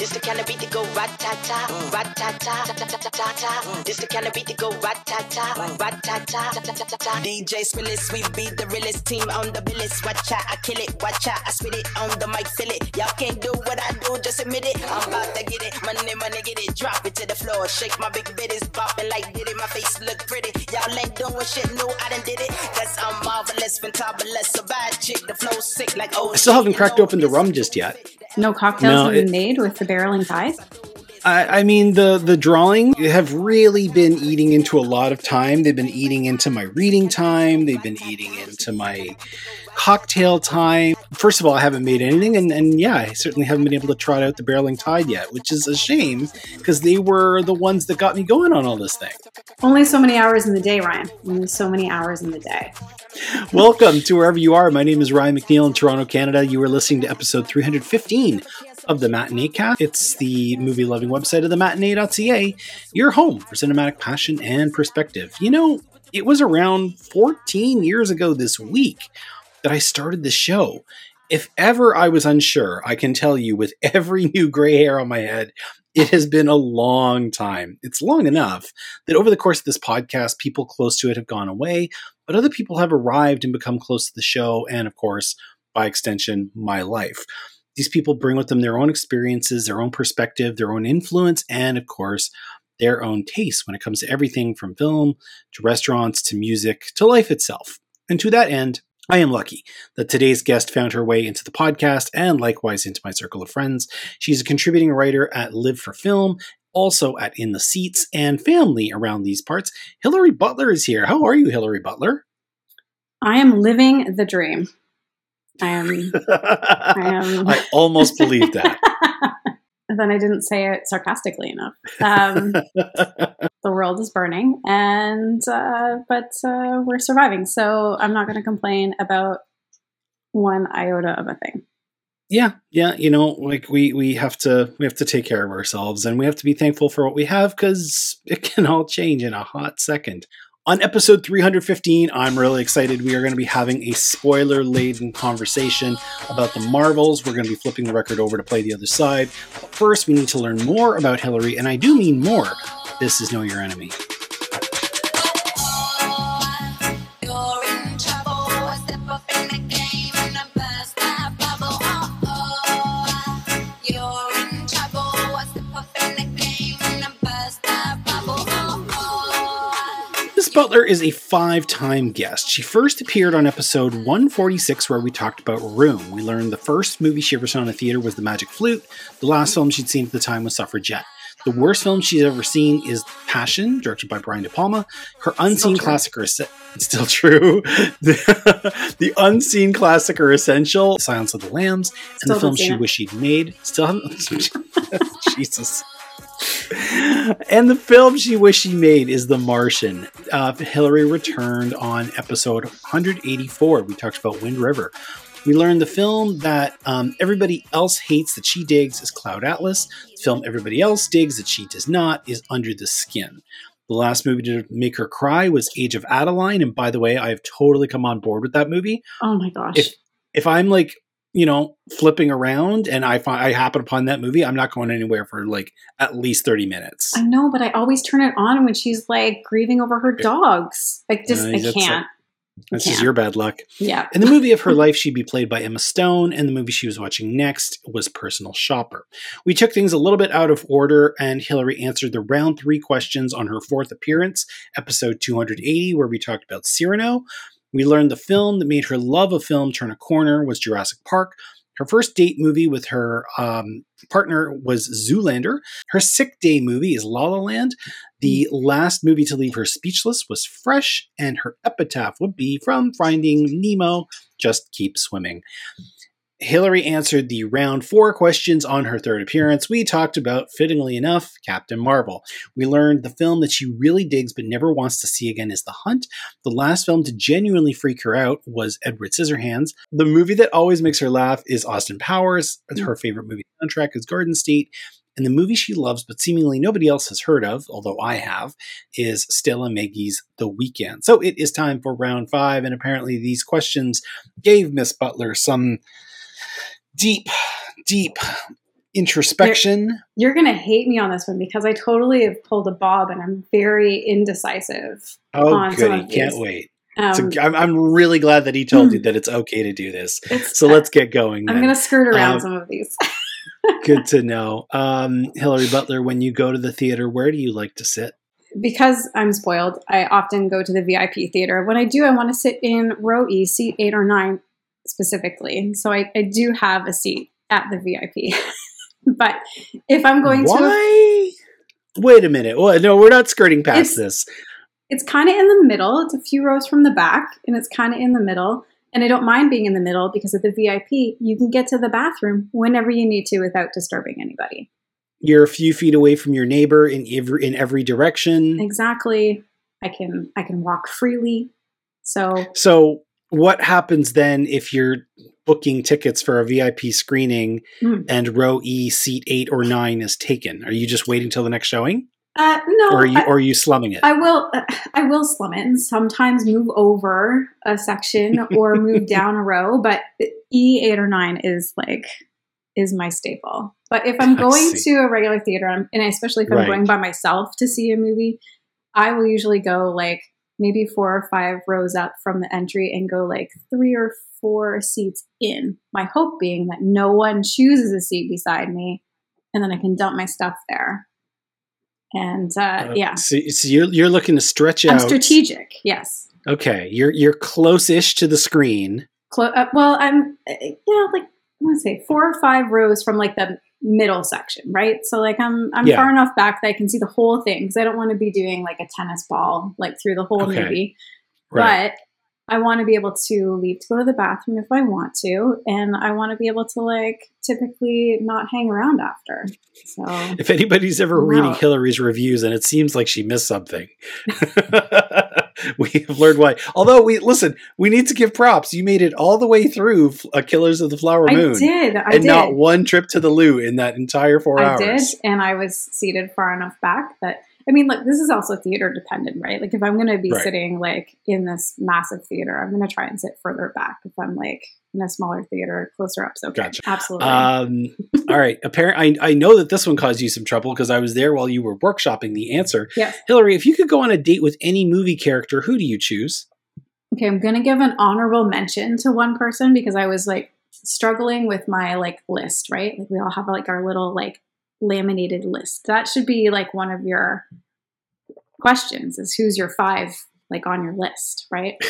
This the kind of beat that go rat ta ta, rat ta ta, ta ta ta ta ta. This the kind of beat that go rat ta ta, rat ta ta, ta ta ta ta. DJ Spillis, we beat the realest team on the billis. Watch out, I kill it. Watch out, I spit it on the mic, feel it. Y'all can't do what I do, just admit it. I'm about to get it, money, money, get it. Drop it to the floor, shake my big bitties, bopping like did it. My face look pretty. Y'all ain't doing shit new, I done did it. Cause I'm marvelous, fantabulous, a bad chick. The flow sick like oh. I still haven't cracked open the rum just yet. No cocktails No, have been made with the barreling tide. I, I mean, the the drawing have really been eating into a lot of time. They've been eating into my reading time. They've been eating into my cocktail time. First of all, I haven't made anything, and, and yeah, I certainly haven't been able to trot out the barreling tide yet, which is a shame because they were the ones that got me going on all this thing. Only so many hours in the day, Ryan. Only so many hours in the day. Welcome to wherever you are. My name is Ryan McNeil in Toronto, Canada. You are listening to episode 315 of the Matinee Cast. It's the movie loving website of the matinee.ca, your home for cinematic passion and perspective. You know, it was around 14 years ago this week that I started the show. If ever I was unsure, I can tell you with every new gray hair on my head, it has been a long time. It's long enough that over the course of this podcast, people close to it have gone away, but other people have arrived and become close to the show, and of course, by extension, my life. These people bring with them their own experiences, their own perspective, their own influence, and of course, their own taste when it comes to everything from film to restaurants to music to life itself. And to that end, I am lucky that today's guest found her way into the podcast and likewise into my circle of friends. She's a contributing writer at Live for Film, also at In the Seats, and family around these parts. Hillary Butler is here. How are you, Hillary Butler? I am living the dream. I am. I, am- I almost believed that. Then I didn't say it sarcastically enough. Um, the world is burning, and uh, but uh, we're surviving. So I'm not going to complain about one iota of a thing. yeah, yeah, you know, like we we have to we have to take care of ourselves and we have to be thankful for what we have cuz it can all change in a hot second. On episode 315, I'm really excited. We are going to be having a spoiler laden conversation about the Marvels. We're going to be flipping the record over to play the other side. But first, we need to learn more about Hillary, and I do mean more. This is Know Your Enemy. Butler is a five time guest. She first appeared on episode 146, where we talked about Room. We learned the first movie she ever saw in a theater was The Magic Flute. The last film she'd seen at the time was Suffragette. The worst film she's ever seen is Passion, directed by Brian De Palma. Her unseen classic are es- it's still true. the, the unseen classic are essential. Silence of the Lambs, and Still the film she wished she'd made. Still haven't. Jesus. And the film she wished she made is The Martian. Uh, Hillary returned on episode 184. We talked about Wind River. We learned the film that um, everybody else hates that she digs is Cloud Atlas. The film everybody else digs that she does not is Under the Skin. The last movie to make her cry was Age of Adaline. And by the way, I have totally come on board with that movie Oh my gosh! if if I'm like you know flipping around and I find I happen upon that movie, I'm not going anywhere for like at least thirty minutes. I know, but I always turn it on when she's like grieving over her dogs. Like, just Uh, I can't. That's Yeah. just your bad luck. Yeah. In the movie of her life, she'd be played by Emma Stone, and the movie she was watching next was Personal Shopper. We took things a little bit out of order, and Hillary answered the round three questions on her fourth appearance, episode 280, where we talked about Cyrano. We learned the film that made her love of film turn a corner was Jurassic Park. Her first date movie with her um, partner was Zoolander. Her sick day movie is La La Land. The last movie to leave her speechless was Fresh, and her epitaph would be from Finding Nemo Just Keep Swimming. Hillary answered the round four questions on her third appearance. We talked about, fittingly enough, Captain Marvel. We learned the film that she really digs but never wants to see again is The Hunt. The last film to genuinely freak her out was Edward Scissorhands. The movie that always makes her laugh is Austin Powers. Her favorite movie soundtrack is Garden State. And the movie she loves, but seemingly nobody else has heard of, although I have, is Stella Meghie's The Weekend. So it is time for round five, and apparently these questions gave Miss Butler some deep, deep introspection. You're gonna hate me on this one because I totally have pulled a bob and I'm very indecisive. Oh, goody! Can't wait. Um, So I'm, I'm really glad that he told you that it's okay to do this. So let's get going. I'm gonna skirt around Um, some of these. Good to know. Um, Hillary Butler, when you go to the theater, where do you like to sit? because I'm spoiled, I often go to the VIP theater. When I do, I want to sit in row E, seat eight or nine specifically. So I, I do have a seat at the VIP. but if I'm going to. Wait a minute. Well, no, we're not skirting past It's- this. it's kind of in the middle. It's a few rows from the back, and it's kind of in the middle. And I don't mind being in the middle because at the VIP, you can get to the bathroom whenever you need to without disturbing anybody. You're a few feet away from your neighbor in every in every direction. Exactly. I can I can walk freely. So So, what happens then if you're booking tickets for a VIP screening Hmm. and row E, seat eight or nine is taken? Are you just waiting till the next showing, uh, no, or are you I- or are you slumming it? I will. I will slum it and sometimes move over a section or move down a row. But E eight or nine is like is my staple. But if I'm going to a regular theater, and especially if I'm Right. going by myself to see a movie, I will usually go like maybe four or five rows up from the entry and go like three or four seats in. My hope being that no one chooses a seat beside me, and then I can dump my stuff there. And uh, Uh, yeah, So, so you're you're looking to stretch I'm out. strategic. Yes. Okay, you're you're close-ish to the screen. Clo- uh, well, I'm, uh, you know, like I want to say four or five rows from like the middle section, right? So like I'm I'm Yeah. far enough back that I can see the whole thing because I don't want to be doing like a tennis ball like through the whole Okay. movie. Right. But I want to be able to leave to go to the bathroom if I want to, and I want to be able to like typically not hang around after. So If anybody's ever No. reading Hillary's reviews and it seems like she missed something, we have learned why. Although we listen, we need to give props. You made it all the way through uh, Killers of the Flower Moon. I did. I and did. not one trip to the loo in that entire four I hours. I did, and I was seated far enough back that I mean, look, this is also theater dependent, right? Like, if I'm going to be Right. sitting like in this massive theater, I'm going to try and sit further back. If I'm like in a smaller theater, closer up's okay. Gotcha. Absolutely. Um, all right. Apparently, I, I know that this one caused you some trouble because I was there while you were workshopping the answer. yes. Hillary, if you could go on a date with any movie character, who do you choose? Okay, I'm going to give an honorable mention to one person because I was like struggling with my like list, right? Like we all have like our little like laminated list. That should be like one of your questions is who's your five like on your list, right?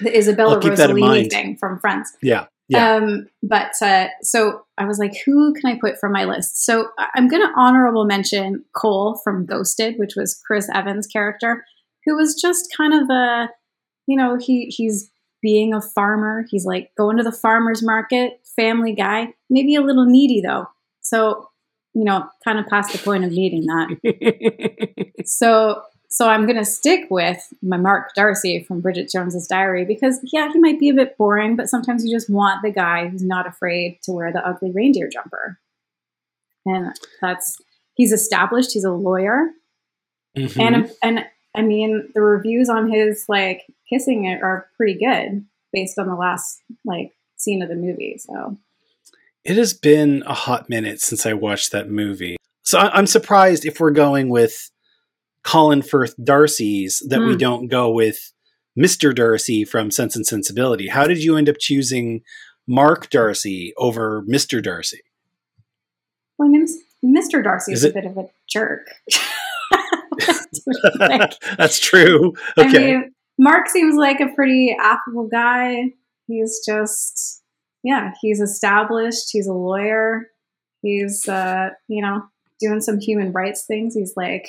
The Isabella I'll keep that in Rossellini thing from Friends. Yeah. Yeah. Um, but uh, so I was like, who can I put from my list? So I'm going to honorable mention Cole from Ghosted, which was Chris Evans' character, who was just kind of a, you know, he he's being a farmer. He's like going to the farmer's market, family guy, maybe a little needy though. So, you know, kind of past the point of needing that. So so I'm gonna stick with my Mark Darcy from Bridget Jones's Diary because yeah, he might be a bit boring, but sometimes you just want the guy who's not afraid to wear the ugly reindeer jumper. And that's he's established, he's a lawyer. Mhm. And and I mean the reviews on his like kissing it are pretty good based on the last like scene of the movie. So It has been a hot minute since I watched that movie. So I- I'm surprised if we're going with Colin Firth Darcy's that we Hmm. don't go with Mr. Darcy from Sense and Sensibility. How did you end up choosing Mark Darcy over Mr. Darcy? well, I mean, Mr. Darcy is, Is a bit of a jerk. That's true. I Okay. mean, Mark seems like a pretty affable guy. He's just, yeah, he's established. He's a lawyer. He's, uh, you know, doing some human rights things. He's like,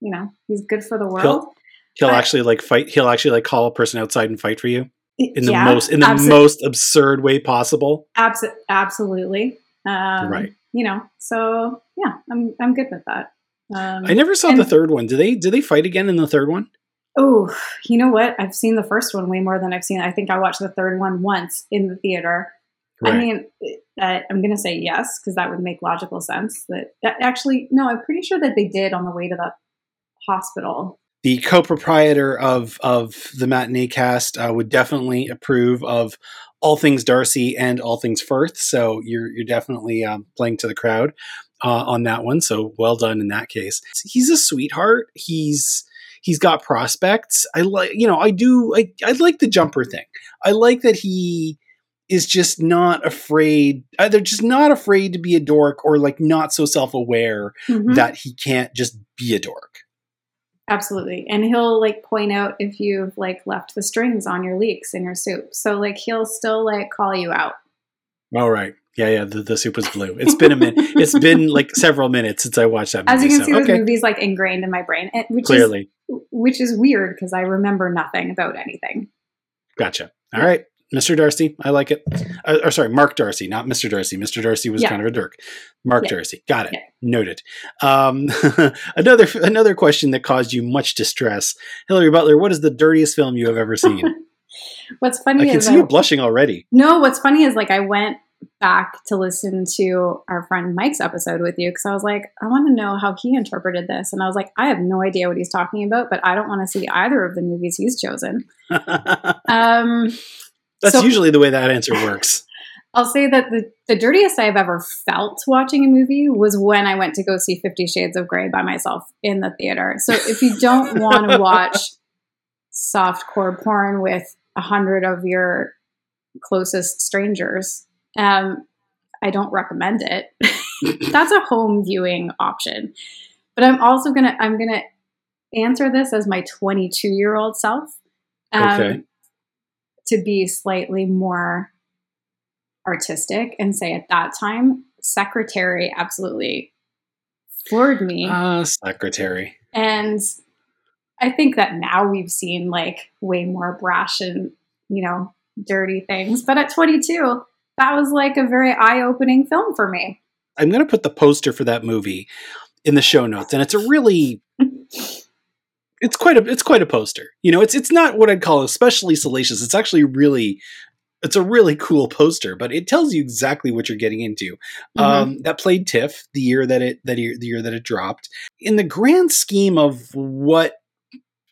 you know, he's good for the world. he'll but- actually like fight. He'll actually like call a person outside and fight for you in the Yeah, most in the abso- most absurd way possible. abso- absolutely. Um, Right. You know, so yeah, I'm I'm good with that. Um, I never saw and- the third one. Do they? Do they fight again in the third one? Oh, you know what? I've seen the first one way more than I've seen. I think I watched the third one once in the theater. I mean, uh, I'm going to say yes because that would make logical sense. That, that actually, no, I'm pretty sure that they did on the way to the hospital. the co-proprietor of of the matinee cast uh, would definitely approve of all things Darcy and all things Firth. So you're you're definitely um, playing to the crowd uh, on that one. So well done in that case. He's a sweetheart. He's he's got prospects. I like you know I do I I like the jumper thing. I like that he is just not afraid either just not afraid to be a dork or like not so self-aware Mhm. that he can't just be a dork. Absolutely. And he'll like point out if you've like left the strings on your leeks in your soup. So like he'll still like call you out. All right. Yeah, yeah. The, the soup was blue. It's been a minute. it's been like several minutes since I watched that movie. As you can so, see, this okay, movie's like ingrained in my brain, which clearly, which is weird because I remember nothing about anything. gotcha. All right, Mr. Darcy, I like it. Uh, or sorry, Mark Darcy, not Mr. Darcy. Mr. Darcy was Yeah. kind of a dirk. Mark Yeah. Darcy, got it. Yeah. Noted. Um, another another question that caused you much distress, Hillary Butler. What is the dirtiest film you have ever seen? What's funny I can see I- you blushing already. no. What's funny is like I went back to listen to our friend Mike's episode with you because I was like, I want to know how he interpreted this, and I was like, I have no idea what he's talking about, but I don't want to see either of the movies he's chosen. That's Um, So- usually the way that answer works. I'll say that the, the dirtiest I've ever felt watching a movie was when I went to go see Fifty Shades of Grey by myself in the theater. So if you don't want to watch softcore porn with a hundred of your closest strangers, um, I don't recommend it. That's a home viewing option. But I'm also gonna I'm gonna answer this as my 22 year old self. Um, Okay. To be slightly more artistic and say at that time, secretary absolutely floored me. Ah, secretary. and I think that now we've seen like way more brash and, you know, dirty things. But at 22, that was like a very eye opening film for me. I'm going to put the poster for that movie in the show notes, and it's a really, it's quite a, it's quite a poster. You know, it's it's not what I'd call especially salacious. It's actually really, it's a really cool poster, but it tells you exactly what you're getting into. Um, that played TIFF the year that it that year, the year that it dropped. In the grand scheme of what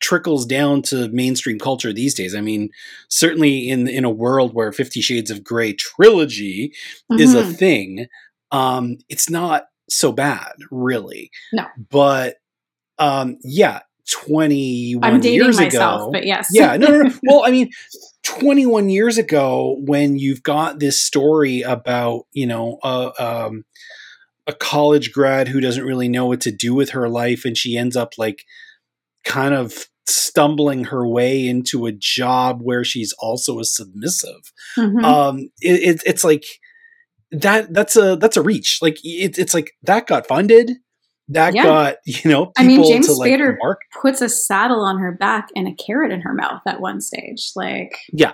trickles down to mainstream culture these days, I mean, certainly in in a world where Fifty Shades of Grey trilogy is a Mhm. thing, um, it's not so bad, really. No. But um, yeah, twenty I'm one dating years myself, ago. but yes. yeah, no, no, no. Well, I mean, 21 years ago, when you've got this story about, you know, a, um, a college grad who doesn't really know what to do with her life, and she ends up like kind of stumbling her way into a job where she's also a submissive Mhm. um it, it, it's like that that's a that's a reach like it, it's like that got funded that Yeah. got you know I mean, James to like Spader- mark Puts a saddle on her back and a carrot in her mouth at one stage. Like, yeah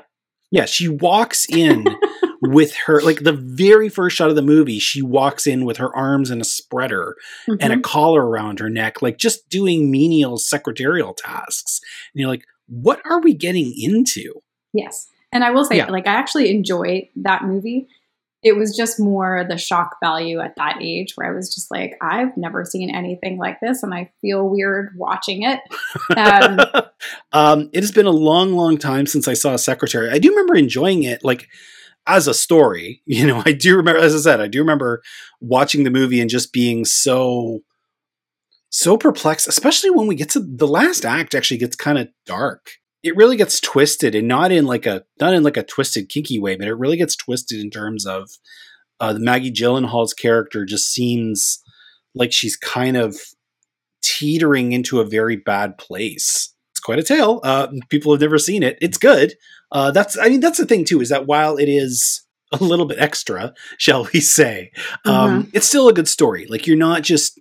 yeah she walks in with her like the very first shot of the movie she walks in with her arms in a spreader and a mhm. collar around her neck like just doing menial secretarial tasks and you're like what are we getting into yes. And I will say, Yeah. like, I actually enjoy that movie. It was just more the shock value at that age where I was just like, I've never seen anything like this and I feel weird watching it. Um, um, it has been a long, long time since I saw a secretary. I do remember enjoying it, like as a story. You know, I do remember, as I said, I do remember watching the movie and just being so, so perplexed. Especially when we get to the last act, actually gets kind of dark. It really gets twisted, and not in like a not in like a twisted, kinky way, but it really gets twisted in terms of uh, Maggie Gyllenhaal's character just seems like she's kind of teetering into a very bad place. It's quite a tale. Uh, people have never seen it. It's good. Uh, that's I mean that's the thing too is that while it is a little bit extra, shall we say, um, it's still a good story. Like you're not just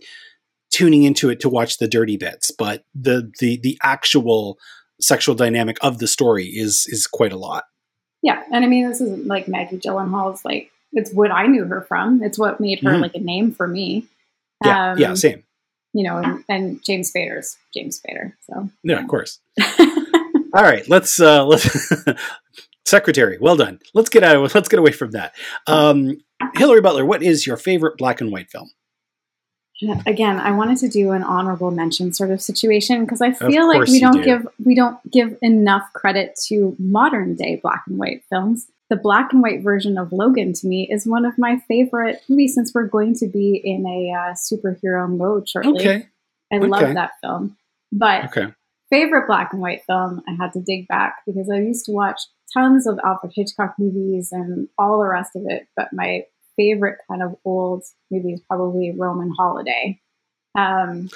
tuning into it to watch the dirty bits, but the the the actual sexual dynamic of the story is is quite a lot. yeah. And I mean, this is like Maggie Gyllenhaal's, like, it's what I knew her from. It's what made her Mhm. like a name for me. Yeah, yeah, Um, same. You know, and, and James Spader's James Spader. So, Yeah, of course. All right, let's uh let's secretary. Well done. Let's get out of let's get away from that. Um Hillary Butler, what is your favorite black and white film? again i wanted to do an honorable mention sort of situation because i feel like we don't do. give we don't give enough credit to modern day black and white films the black and white version of logan to me is one of my favorite movies since we're going to be in a uh, superhero mode shortly Okay. i okay. love that film but Okay. Favorite black and white film i had to dig back because i used to watch tons of alfred hitchcock movies and all the rest of it but my favorite kind of old movie is probably roman holiday. Um,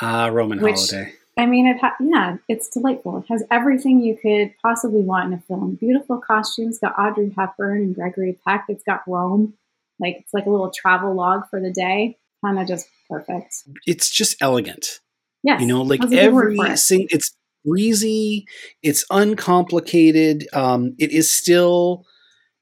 Ah, Roman Which- holiday. i mean it ha- yeah it's delightful. It has everything you could possibly want in a film. Beautiful costumes got audrey hepburn and gregory peck. It's got rome. Like it's like a little travel log for the day. Kind of just perfect. It's just elegant. Yes You know, like that's a good word every for it. sing it's breezy, it's uncomplicated. Um, it is still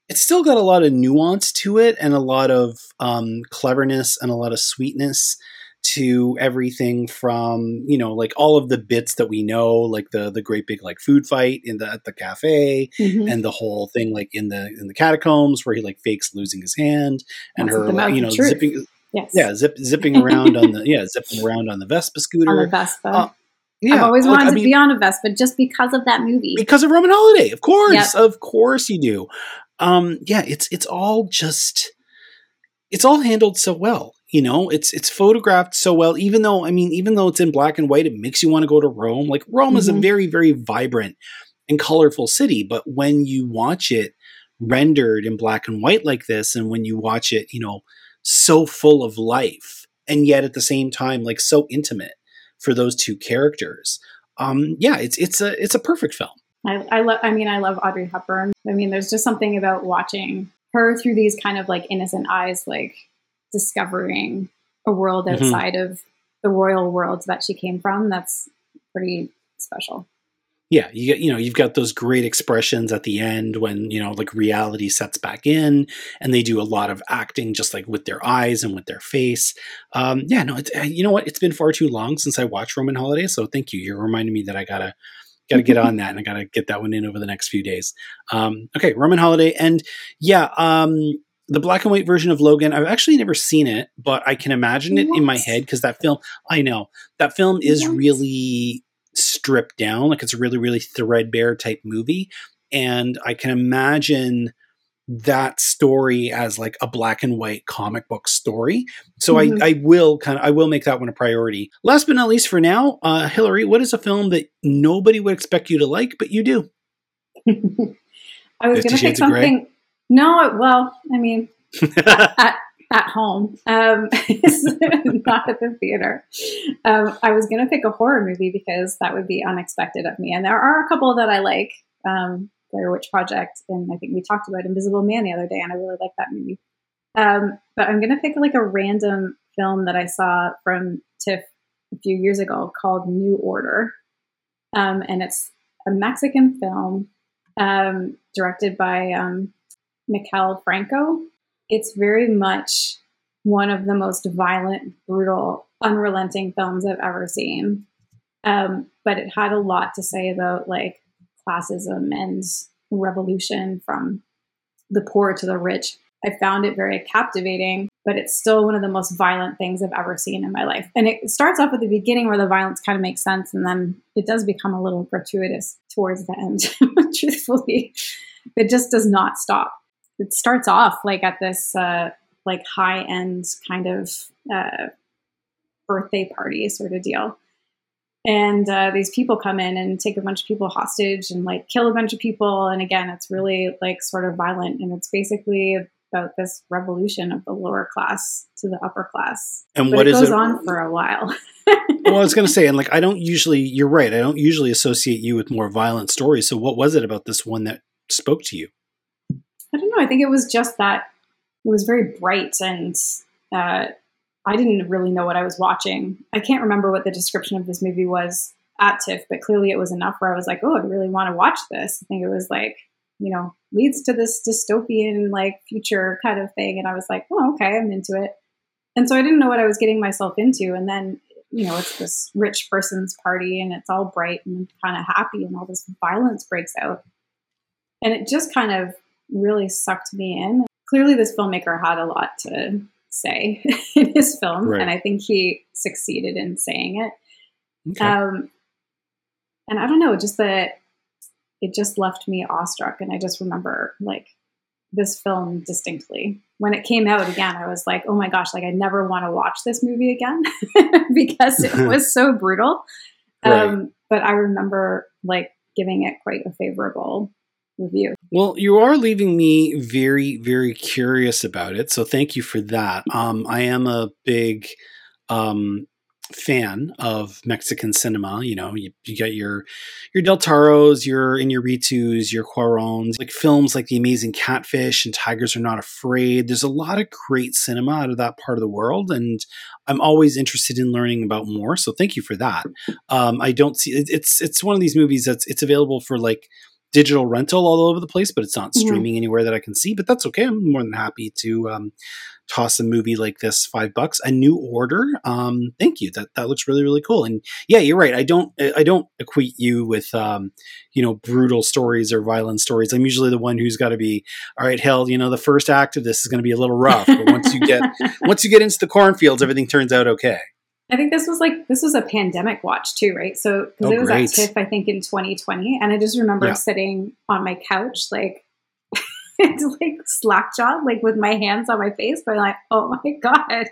it's still got a lot of nuance to it and a lot of um, cleverness and a lot of sweetness to everything from you know like all of the bits that we know like the the great big like food fight in the at the cafe Mhm. and the whole thing like in the in the catacombs where he like fakes losing his hand and That's her like, you know truth. zipping yes yeah zip, zipping around on the yeah zipping around on the Vespa scooter on the Vespa. Uh, yeah, I've always look, wanted I to mean, be on a Vespa just because of that movie. because of Roman Holiday, of course, Yep. of course you do. Um, yeah, it's it's all just it's all handled so well. You know, it's it's photographed so well. Even though, I mean, even though it's in black and white, it makes you want to go to Rome. Like Rome is a Mhm. very very vibrant and colorful city, but when you watch it rendered in black and white like this, and when you watch it, you know, so full of life, and yet at the same time, like so intimate for those two characters. Um, yeah, it's it's a it's a perfect film. I, I love. I mean, I love Audrey Hepburn. I mean, there's just something about watching her through these kind of like innocent eyes, like discovering a world Mhm. outside of the royal world that she came from. That's pretty special. Yeah you you know, you've got those great expressions at the end when you know like reality sets back in and they do a lot of acting just like with their eyes and with their face. Um yeah no it's, uh, you know what? It's been far too long since i watched roman holiday so thank you. You're reminding me that i gotta gotta get on that and i gotta get that one in over the next few days. Um okay roman holiday and yeah um the black and white version of Logan, I've actually never seen it, but I can imagine it in my head because that film, I know that film is What? really stripped down. Like it's a really, really threadbare type movie. And I can imagine that story as like a black and white comic book story. So Mhm. I, I will kind of, I will make that one a priority. Last but not least for now, uh, Hillary, what is a film that nobody would expect you to like, but you do? I was going to pick Grey? something. No, well, I mean, at home, um, not at the theater. Um, I was going to pick a horror movie because that would be unexpected of me, and there are a couple that I like. Um, Blair Witch Project, and I think we talked about Invisible Man the other day, and I really like that movie. Um, but I'm going to pick like a random film that I saw from TIFF a few years ago called New Order, um, and it's a Mexican film um, directed by um, Franco. It's very much one of the most violent, brutal, unrelenting films I've ever seen. Um, but it had a lot to say about like classism and revolution from the poor to the rich. I found it very captivating, but it's still one of the most violent things I've ever seen in my life. And it starts off at the beginning where the violence kind of makes sense, and then it does become a little gratuitous towards the end, truthfully. It just does not stop. It starts off like at this uh, like high end kind of uh, birthday party sort of deal. And uh, these people come in and take a bunch of people hostage and like kill a bunch of people. And again, it's really like sort of violent. And it's basically about this revolution of the lower class to the upper class. And But what it is goes it? on for a while. well, I was going to say, and like, I don't usually, you're right, I don't usually associate you with more violent stories. So, what was it about this one that spoke to you? I don't know. I think it was just that it was very bright and uh, I didn't really know what I was watching. I can't remember what the description of this movie was at TIFF, but clearly it was enough where I was like, oh, I really want to watch this. I think it was like, you know, leads to this dystopian like future kind of thing. And I was like, oh, okay, I'm into it. And so I didn't know what I was getting myself into. And then, you know, it's this rich person's party and it's all bright and kind of happy and all this violence breaks out. And it just kind of really sucked me in. Clearly, this filmmaker had a lot to say in his film, Right. and I think he succeeded in saying it. Okay. Um, and I don't know, just that it just left me awestruck. And I just remember like this film distinctly. When it came out again, I was like, oh my gosh, like I never want to watch this movie again because it was so brutal. Right. Um, but I remember like giving it quite a favorable review. Well, you are leaving me very, very curious about it. So thank you for that. Um, I am a big um, fan of Mexican cinema. You know, you, you got your your Del Toros, your Inarritus, your Cuarones, like films like The Amazing Catfish and Tigers Are Not Afraid. There's a lot of great cinema out of that part of the world, and I'm always interested in learning about more. So thank you for that. Um, I don't see it, it's it's one of these movies that's it's available for like digital rental all over the place, but it's not Mhm. streaming anywhere that I can see. But that's okay. I'm more than happy to um, toss a movie like this five bucks. A New Order. Um, thank you. That that looks really really cool. And yeah, you're right. I don't I don't equate you with um, you know brutal stories or violent stories. I'm usually the one who's got to be all right. Hell, you know the first act of this is going to be a little rough, but once you get once you get into the cornfields, everything turns out okay. I think this was like this was a pandemic watch too, right? So because Oh, it was great. at TIFF, I think in 2020, and I just remember Yeah. sitting on my couch, like, it's like slackjaw, like with my hands on my face, but like, oh my god,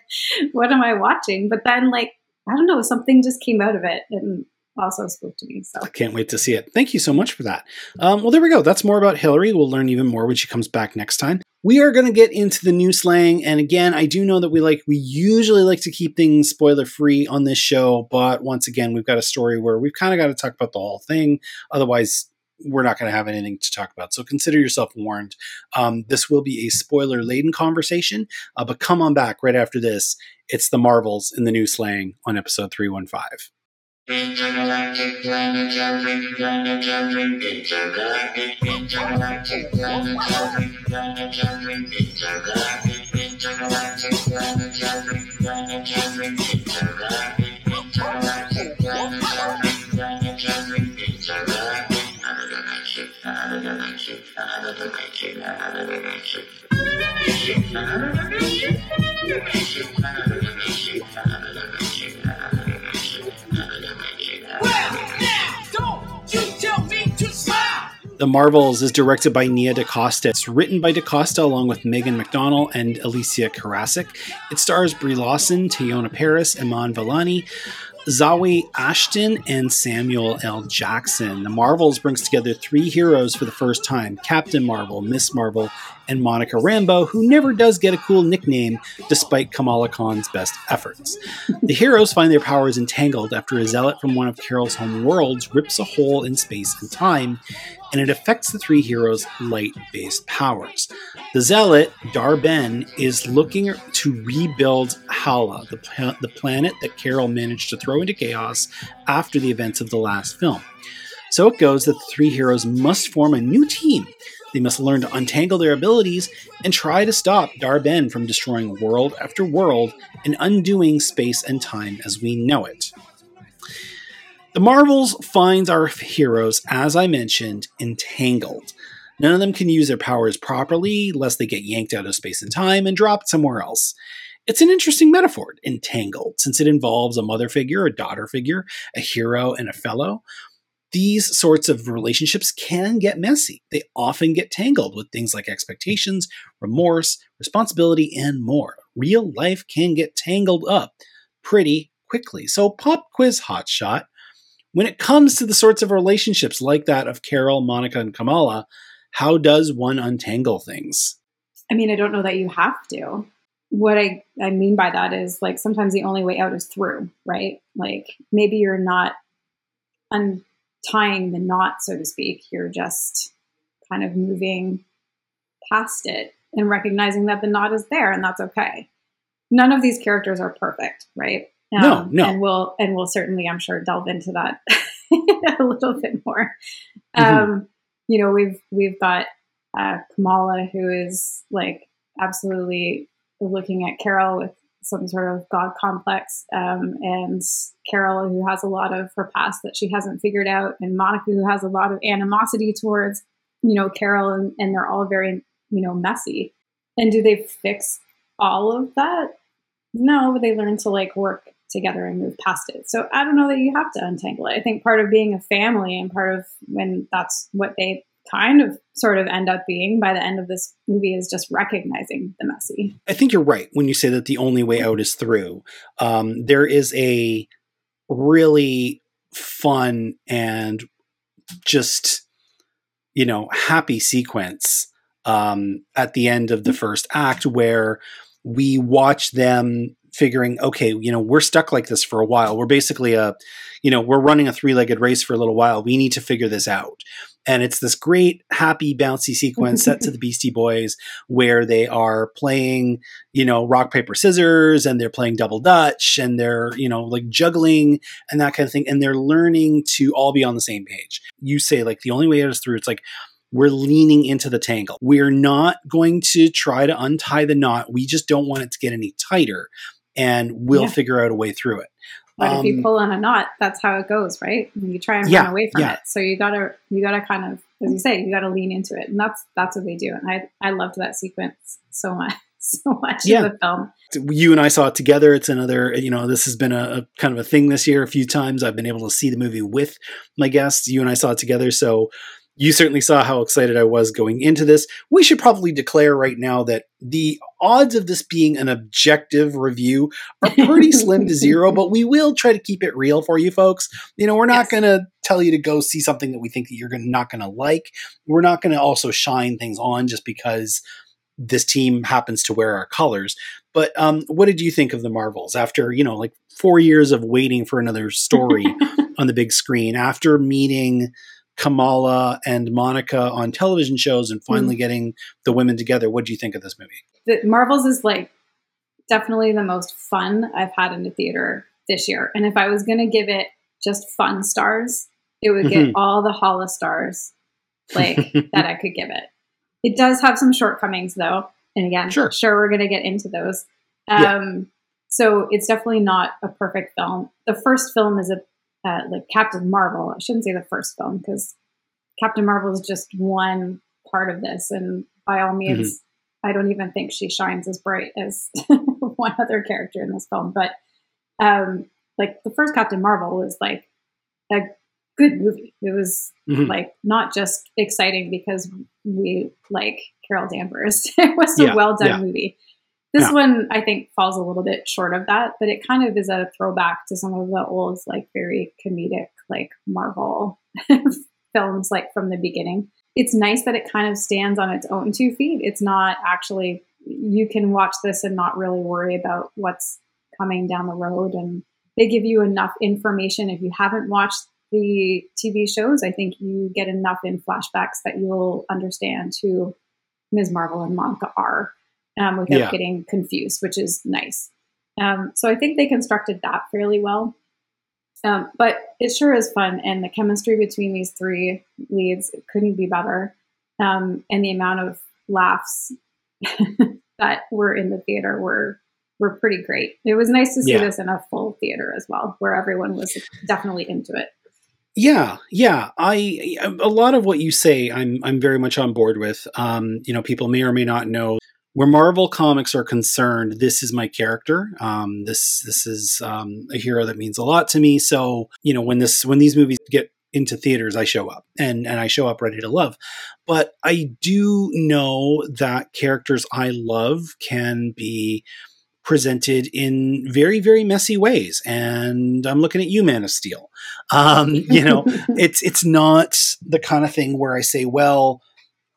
what am I watching? But then, like, I don't know, something just came out of it and also spoke to me. So I can't wait to see it. Thank you so much for that. Um, well, there we go. That's more about Hillary. We'll learn even more when she comes back next time. We are going to get into the new slang, and again, I do know that we like we usually like to keep things spoiler free on this show, but once again, we've got a story where we've kind of got to talk about the whole thing. Otherwise, we're not going to have anything to talk about. So consider yourself warned. Um, this will be a spoiler laden conversation, uh, but come on back right after this. It's the Marvels in the new slang on episode three one five. Intergalactic planetary, planetary, intergalactic, intergalactic, planetary, planetary, intergalactic, intergalactic, planetary, planetary, intergalactic, intergalactic, planetary, planetary, intergalactic. Another dimension, another dimension, another dimension, another dimension. Another dimension, another dimension, another dimension, The Marvels is directed by Nia DaCosta. It's written by DaCosta along with Megan McDonnell and Elissa Karasik. It stars Brie Larson, Teyonah Parris, and Iman Vellani, Zawe Ashton, and Samuel L. Jackson. The Marvels brings together three heroes for the first time Captain Marvel, Miss Marvel, and Monica Rambeau, who never does get a cool nickname despite Kamala Khan's best efforts. The heroes find their powers entangled after a zealot from one of Carol's home worlds rips a hole in space and time, and it affects the three heroes' light based powers. The zealot, Dar-Benn, is looking to rebuild Hala, the, pla- the planet that Carol managed to throw into chaos after the events of the last film. So it goes that the three heroes must form a new team. They must learn to untangle their abilities and try to stop Dar-Benn from destroying world after world and undoing space and time as we know it. The Marvels finds our heroes, as I mentioned, entangled. None of them can use their powers properly, lest they get yanked out of space and time and dropped somewhere else. It's an interesting metaphor, entangled, since it involves a mother figure, a daughter figure, a hero, and a fellow. These sorts of relationships can get messy. They often get tangled with things like expectations, remorse, responsibility, and more. Real life can get tangled up pretty quickly. So, pop quiz hotshot. When it comes to the sorts of relationships like that of Carol, Monica, and Kamala, how does one untangle things? I mean, I don't know that you have to. What I, I mean by that is like sometimes the only way out is through, right? Like maybe you're not untying the knot, so to speak. You're just kind of moving past it and recognizing that the knot is there and that's okay. None of these characters are perfect, right? Um, No, no. And we'll and we'll certainly, I'm sure, delve into that a little bit more. Mhm. Um, you know, we've we've got uh, Kamala, who is like absolutely looking at Carol with some sort of god complex, um, and Carol, who has a lot of her past that she hasn't figured out, and Monica, who has a lot of animosity towards, you know, Carol, and, and they're all very, you know, messy. And do they fix all of that. No, but they learn to like work together and move past it. So I don't know that you have to untangle it. I think part of being a family and part of when that's what they kind of sort of end up being by the end of this movie is just recognizing the messy. I think you're right when you say that the only way out is through. Um, there is a really fun and just you know happy sequence um, at the end of the first act where we watch them figuring okay you know we're stuck like this for a while. We're basically a you know we're running a three-legged race for a little while. We need to figure this out. And it's this great happy bouncy sequence set to the beastie boys where they are playing you know rock paper scissors and they're playing double dutch and they're you know like juggling and that kind of thing and they're learning to all be on the same page. You say like the only way out is through it's like we're leaning into the tangle. We're not going to try to untie the knot. We just don't want it to get any tighter, and we'll Yeah. figure out a way through it. But if you Um, pull on a knot, that's how it goes, right? You try and Yeah, run away from yeah. it. So you gotta you gotta kind of as you say, you gotta lean into it. And that's that's what they do. And I I loved that sequence so much so much Yeah. in the film. you and I saw it together. It's another, you know, this has been a, a kind of a thing this year. A few times I've been able to see the movie with my guests. You and I saw it together, so you certainly saw how excited I was going into this. We should probably declare right now that the odds of this being an objective review are pretty slim to zero, but we will try to keep it real for you folks. You know, we're not Yes. going to tell you to go see something that we think that you're gonna, not going to like. We're not going to also shine things on just because this team happens to wear our colors. But um, what did you think of the Marvels after you know like four years of waiting for another story on the big screen? After meeting Kamala and Monica on television shows and finally getting the women together, what do you think of this movie? the Marvels is like definitely the most fun I've had in the theater this year. And if I was gonna give it just fun stars, it would get Mhm. all the Holla stars like that I could give it. It does have some shortcomings though. And again, Sure. sure, we're gonna get into those. Yeah. Um so it's definitely not a perfect film. The first film is a uh, like Captain Marvel. I shouldn't say the first film because Captain Marvel is just one part of this, and by all means, I don't even think she shines as bright as one other character in this film. But um, like the first Captain Marvel was like a good movie. It was Mhm. like not just exciting because we like Carol Danvers. it was a Yeah, well done yeah. movie. This Yeah. one, I think, falls a little bit short of that, but it kind of is a throwback to some of the old, like very comedic, like Marvel films, like from the beginning. It's nice that it kind of stands on its own two feet. It's not actually, you can watch this and not really worry about what's coming down the road. And they give you enough information. If you haven't watched the TV shows, I think you get enough in flashbacks that you'll understand who Ms. Marvel and Monica are um, without Yeah. getting confused, which is nice. Um, so I think they constructed that fairly well. Um, but it sure is fun, and the chemistry between these three leads couldn't be better. Um, and the amount of laughs that were in the theater were were pretty great. It was nice to see Yeah. this in a full theater as well, where everyone was definitely into it. Yeah, yeah. I a lot of what you say, I'm I'm very much on board with. Um, you know, people may or may not know where Marvel comics are concerned. This is my character. Um, this this is um, a hero that means a lot to me. So you know, when this when these movies get into theaters, I show up and and I show up ready to love. But I do know that characters I love can be presented in very very messy ways and i'm looking at you man of steel um you know it's it's not the kind of thing where I say, well,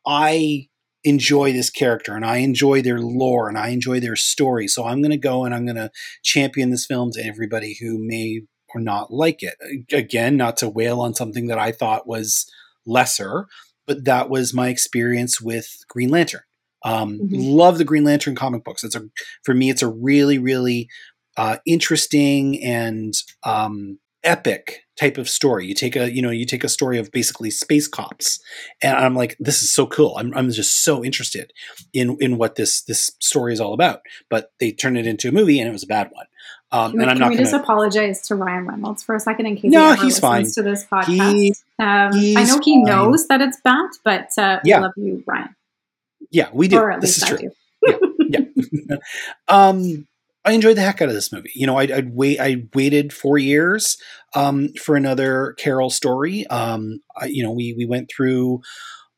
I enjoy this character and I enjoy their lore and I enjoy their story, so I'm going to go and I'm going to champion this film to everybody who may or not like it. Again, not to wail on something that I thought was lesser, but that was my experience with Green Lantern. Um, Mhm. Love the Green Lantern comic books. It's a for me, it's a really, really uh, interesting and um, epic type of story. You take a you know you take a story of basically space cops, and I'm like, this is so cool. I'm I'm just so interested in in what this this story is all about. But they turned it into a movie, and it was a bad one. Um, Can, and I'm can not we going just apologize to Ryan Reynolds for a second in case No, he ever he's fine. to this podcast? He- um, I know he fine. knows that it's bad, but uh, Yeah. we love you, Ryan. Yeah, we do. Or at This least is I true. do. um, I enjoyed the heck out of this movie. You know, I'd, I'd wait. I waited four years um, for another Carol story. Um, I, you know, we we went through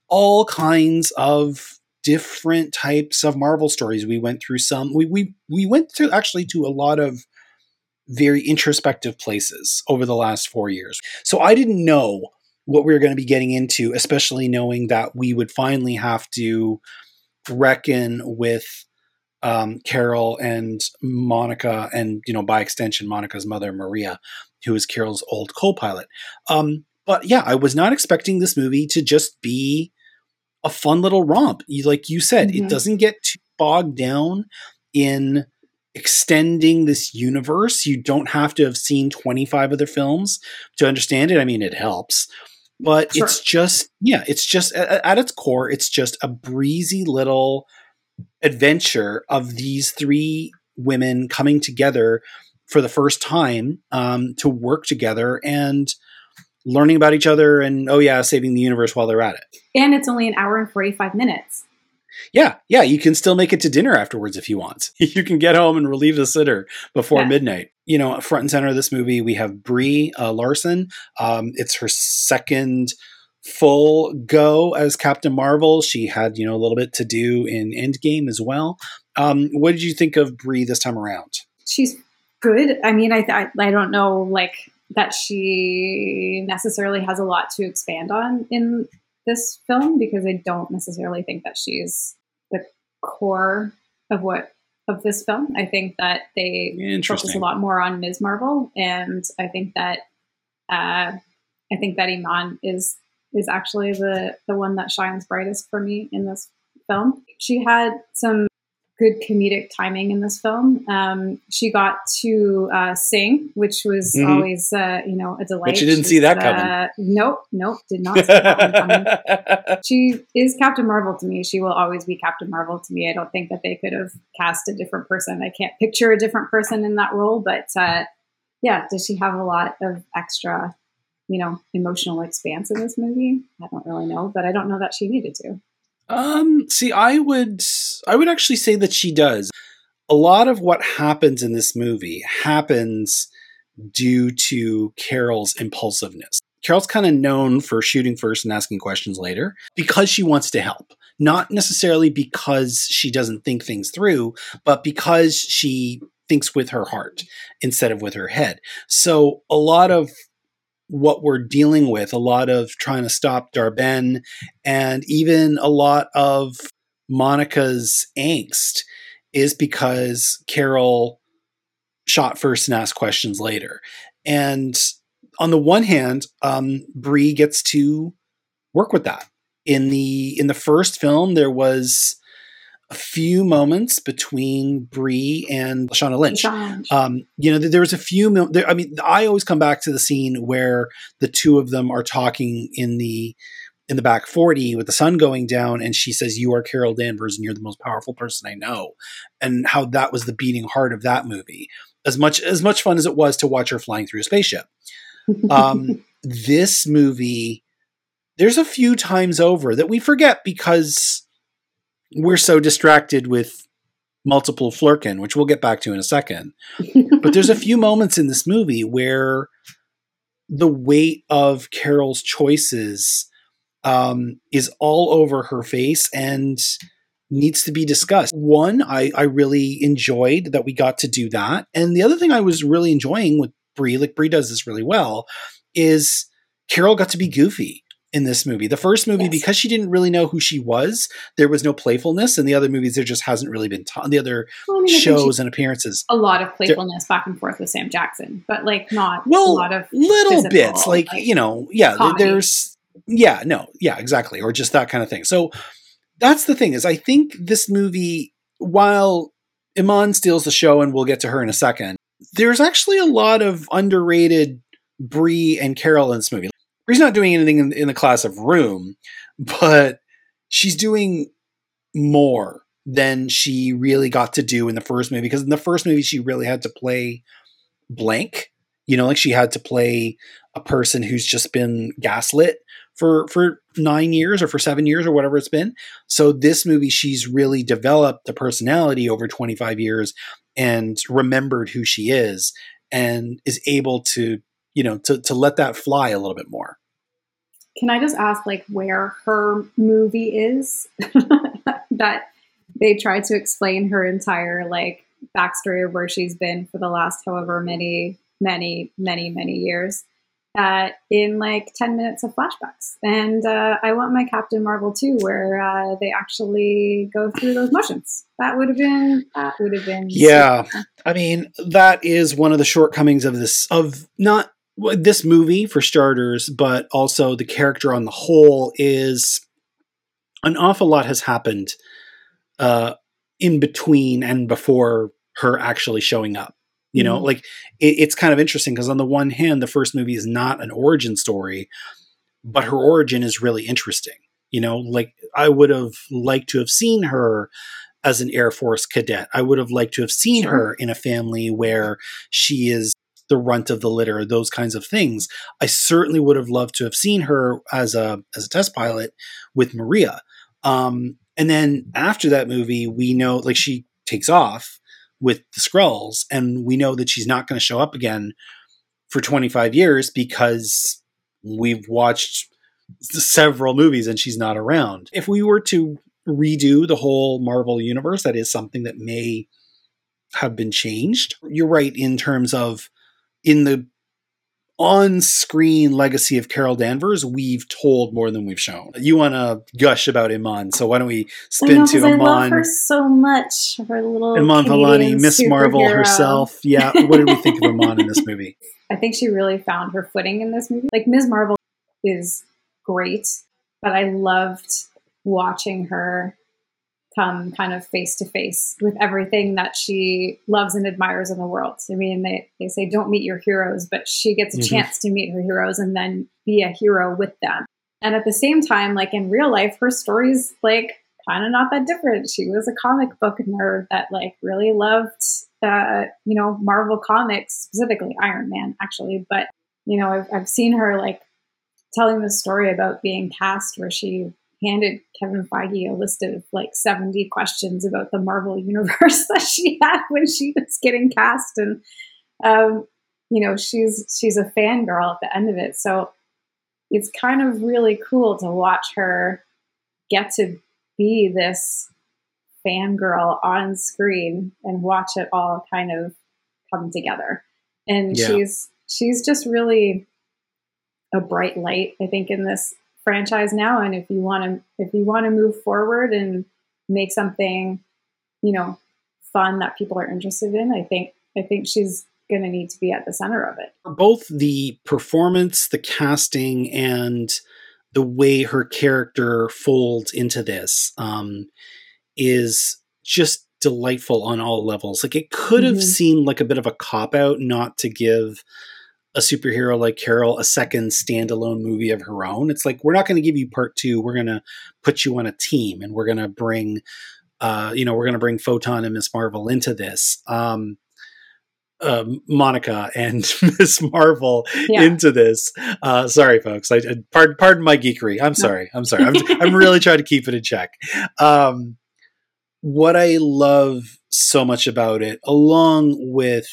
all kinds of different types of Marvel stories. We went through some. We we we went to actually to a lot of very introspective places over the last four years. So I didn't know what we were going to be getting into, especially knowing that we would finally have to reckon with um, Carol and Monica, and you know, by extension, Monica's mother, Maria, who is Carol's old co-pilot. Um, but yeah, I was not expecting this movie to just be a fun little romp. You, like you said, Mhm. it doesn't get too bogged down in extending this universe. You don't have to have seen 25 other films to understand it. I mean, it helps. But Sure. it's just, yeah, it's just at, at its core, it's just a breezy little adventure of these three women coming together for the first time um, to work together and learning about each other and oh yeah saving the universe while they're at it And it's only an hour and 45 minutes. yeah yeah you can still make it to dinner afterwards if you want you can get home and relieve the sitter before Yeah. midnight you know front and center of this movie we have brie uh, larson um, it's her second full go as captain marvel she had you know a little bit to do in endgame as well um, what did you think of brie this time around She's good. I mean, I, I, I don't know, like, that she necessarily has a lot to expand on in this film because I don't necessarily think that she's the core of what of this film. I think that they focus a lot more on Ms. Marvel, and I think that uh, I think that Iman is is actually the the one that shines brightest for me in this film. She had some good comedic timing in this film. Um, she got to uh, sing, which was Mhm. always uh, you know a delight. But you didn't She's, see that coming. Uh, nope, nope, did not see that coming she is Captain Marvel to me. She will always be Captain Marvel to me. I don't think that they could have cast a different person. I can't picture a different person in that role, but uh, yeah, does she have a lot of extra, you know, emotional expanse in this movie? I don't really know, but I don't know that she needed to. Um, see, I would, I would actually say that she does. A lot of what happens in this movie happens due to Carol's impulsiveness. Carol's kind of known for shooting first and asking questions later because she wants to help. Not necessarily because she doesn't think things through, but because she thinks with her heart instead of with her head. So a lot of what we're dealing with, a lot of trying to stop Dar-Benn and even a lot of Monica's angst is because Carol shot first and asked questions later. And on the one hand, um, gets to work with that. In the in the first film, there was a few moments between Brie and Lashana Lynch. Um, you know, there was a few. Mil- there, I mean, I always come back to the scene where the two of them are talking in the in the back forty with the sun going down, and she says, "You are Carol Danvers, and you're the most powerful person I know," and how that was the beating heart of that movie. As much as much fun as it was to watch her flying through a spaceship, um, this movie, there's a few times over that we forget because we're so distracted with multiple flerken, which we'll get back to in a second. But there's a few moments in this movie where the weight of Carol's choices um, is all over her face and needs to be discussed. One, I, I really enjoyed that we got to do that. And the other thing I was really enjoying with Brie, like Brie does this really well, is Carol got to be goofy in this movie. The first movie, Yes. because she didn't really know who she was, there was no playfulness. And the other movies, there just hasn't really been the other Well, I mean, shows and appearances. a lot of playfulness back and forth with Sam Jackson, but like not well, a lot of little physical, bits, like, like, you know, yeah, comedy. there's, yeah, no, yeah, exactly, or just that kind of thing. So that's the thing is, I think this movie, while Iman steals the show, and we'll get to her in a second, there's actually a lot of underrated Brie and Carol in this movie. Brie's not doing anything in, in the class of Room, but she's doing more than she really got to do in the first movie because in the first movie she really had to play blank you know like she had to play a person who's just been gaslit for for nine years or for seven years or whatever it's been. So this movie, she's really developed the personality over 25 years and remembered who she is and is able to, you know, to to let that fly a little bit more. Can I just ask, like, where her movie is? that they try to explain her entire like backstory of where she's been for the last however many, many, many, many years. Uh, in like 10 minutes of flashbacks. And uh, I want my Captain Marvel too, where uh, they actually go through those motions. That would have been, that would have been. Yeah. I mean, that is one of the shortcomings of this of not this movie for starters, but also the character on the whole is an awful lot has happened uh, in between and before her actually showing up. You know, Mhm. like it, it's kind of interesting because on the one hand, the first movie is not an origin story, but her origin is really interesting. You know, like I would have liked to have seen her as an Air Force cadet. I would have liked to have seen Sure. her in a family where she is the runt of the litter, those kinds of things. I certainly would have loved to have seen her as a as a test pilot with Maria. Um, and then after that movie, we know like she takes off with the Skrulls, and we know that she's not going to show up again for 25 years because we've watched several movies and she's not around. If we were to redo the whole Marvel universe, that is something that may have been changed. You're right in terms of in the on-screen legacy of Carol Danvers, we've told more than we've shown. You want to gush about Iman, so why don't we spin know, to 'cause I love her so much. Her little Iman Vellani, Miss Marvel herself. Yeah, what did we think of Iman in this movie? I think she really found her footing in this movie. Like Ms. Marvel is great, but I loved watching her come kind of face to face with everything that she loves and admires in the world. I mean, they, they say don't meet your heroes, but she gets a Mhm. chance to meet her heroes and then be a hero with them. And at the same time, like in real life, her story's like kind of not that different. She was a comic book nerd that like really loved, uh, you know, Marvel comics, specifically Iron Man, actually. But you know, I've, I've seen her like telling the story about being cast, where she handed Kevin Feige a list of like 70 questions about the Marvel universe that she had when she was getting cast, and um, you know, she's she's a fangirl at the end of it. So it's kind of really cool to watch her get to be this fangirl on screen and watch it all kind of come together. And Yeah. she's she's just really a bright light, I think, in this franchise now. And if you want to if you want to move forward and make something, you know, fun that people are interested in, I think I think she's going to need to be at the center of it. both the performance, the casting, and the way her character folds into this um, is just delightful on all levels. Like it could have Mhm. seemed like a bit of a cop out not to give a superhero like Carol a second standalone movie of her own. It's like we're not going to give you part two. We're going to put you on a team, and we're going to bring, uh, you know, we're going to bring Photon and Miss Marvel into this. Um, uh, Monica and Miss Marvel Yeah. into this. Uh, sorry, folks. I, I pardon, pardon my geekery. I'm sorry. I'm sorry. I'm, I'm really trying to keep it in check. Um, what I love so much about it, along with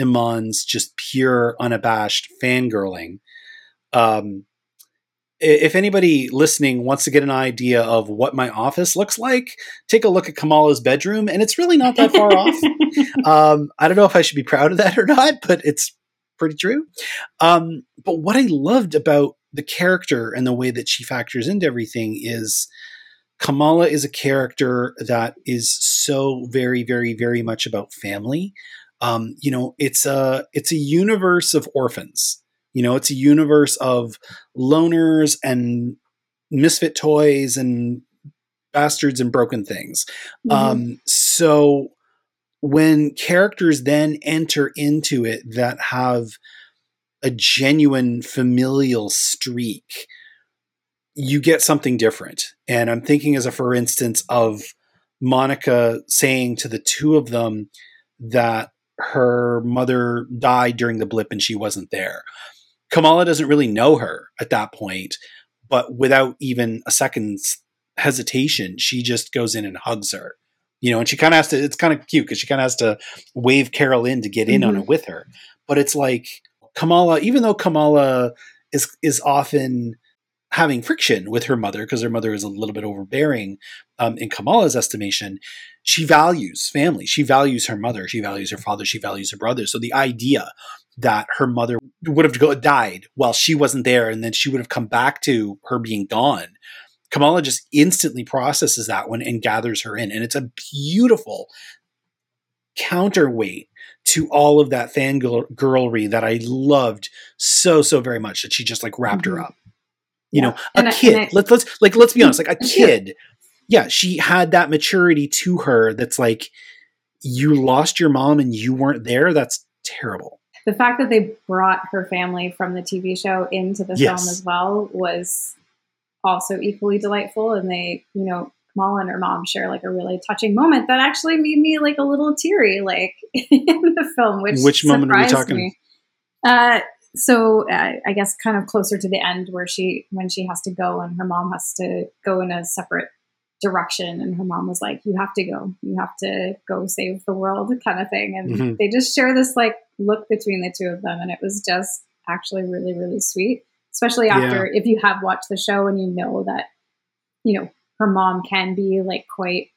Iman's just pure, unabashed fangirling, um, if anybody listening wants to get an idea of what my office looks like, take a look at Kamala's bedroom, and it's really not that far off um, I don't know if I should be proud of that or not, but it's pretty true. Um, but what I loved about the character and the way that she factors into everything is Kamala is a character that is so very, very, very much about family. Um, you know, it's a it's a universe of orphans. You know, it's a universe of loners and misfit toys and bastards and broken things. Mhm. Um, so when characters then enter into it that have a genuine familial streak, you get something different. And I'm thinking, as a for instance, of Monica saying to the two of them that her mother died during the blip and she wasn't there. Kamala doesn't really know her at that point, but without even a second's hesitation, she just goes in and hugs her. You know, and she kind of has to. It's kind of cute because she kind of has to wave Carol in to get in on Mhm. it with her. But it's like Kamala, even though Kamala is is often having friction with her mother because her mother is a little bit overbearing um, in Kamala's estimation, she values family. She values her mother. She values her father. She values her brother. So the idea that her mother would have died while she wasn't there and then she would have come back to her being gone. Kamala just instantly processes that one and gathers her in. And it's a beautiful counterweight to all of that fangirlry that I loved so, so very much that she just like wrapped her Mhm. up. You Yeah. know, And a I- kid. I- let's let's like let's be honest, like a kid. Yeah, she had that maturity to her that's like you lost your mom and you weren't there. That's terrible. the fact that they brought her family from the TV show into the Yes. film as well was also equally delightful. And they, you know, Kamala and her mom share like a really touching moment that actually made me like a little teary, like in the film. Which Which moment are we talking? me. Uh, so uh, I guess kind of closer to the end where she when she has to go and her mom has to go in a separate direction. And her mom was like you have to go. You have to go save the world kind of thing. And Mhm. they just share this like look between the two of them. And it was just actually really really sweet especially after if you have watched the show and you know that you know her mom can be like quite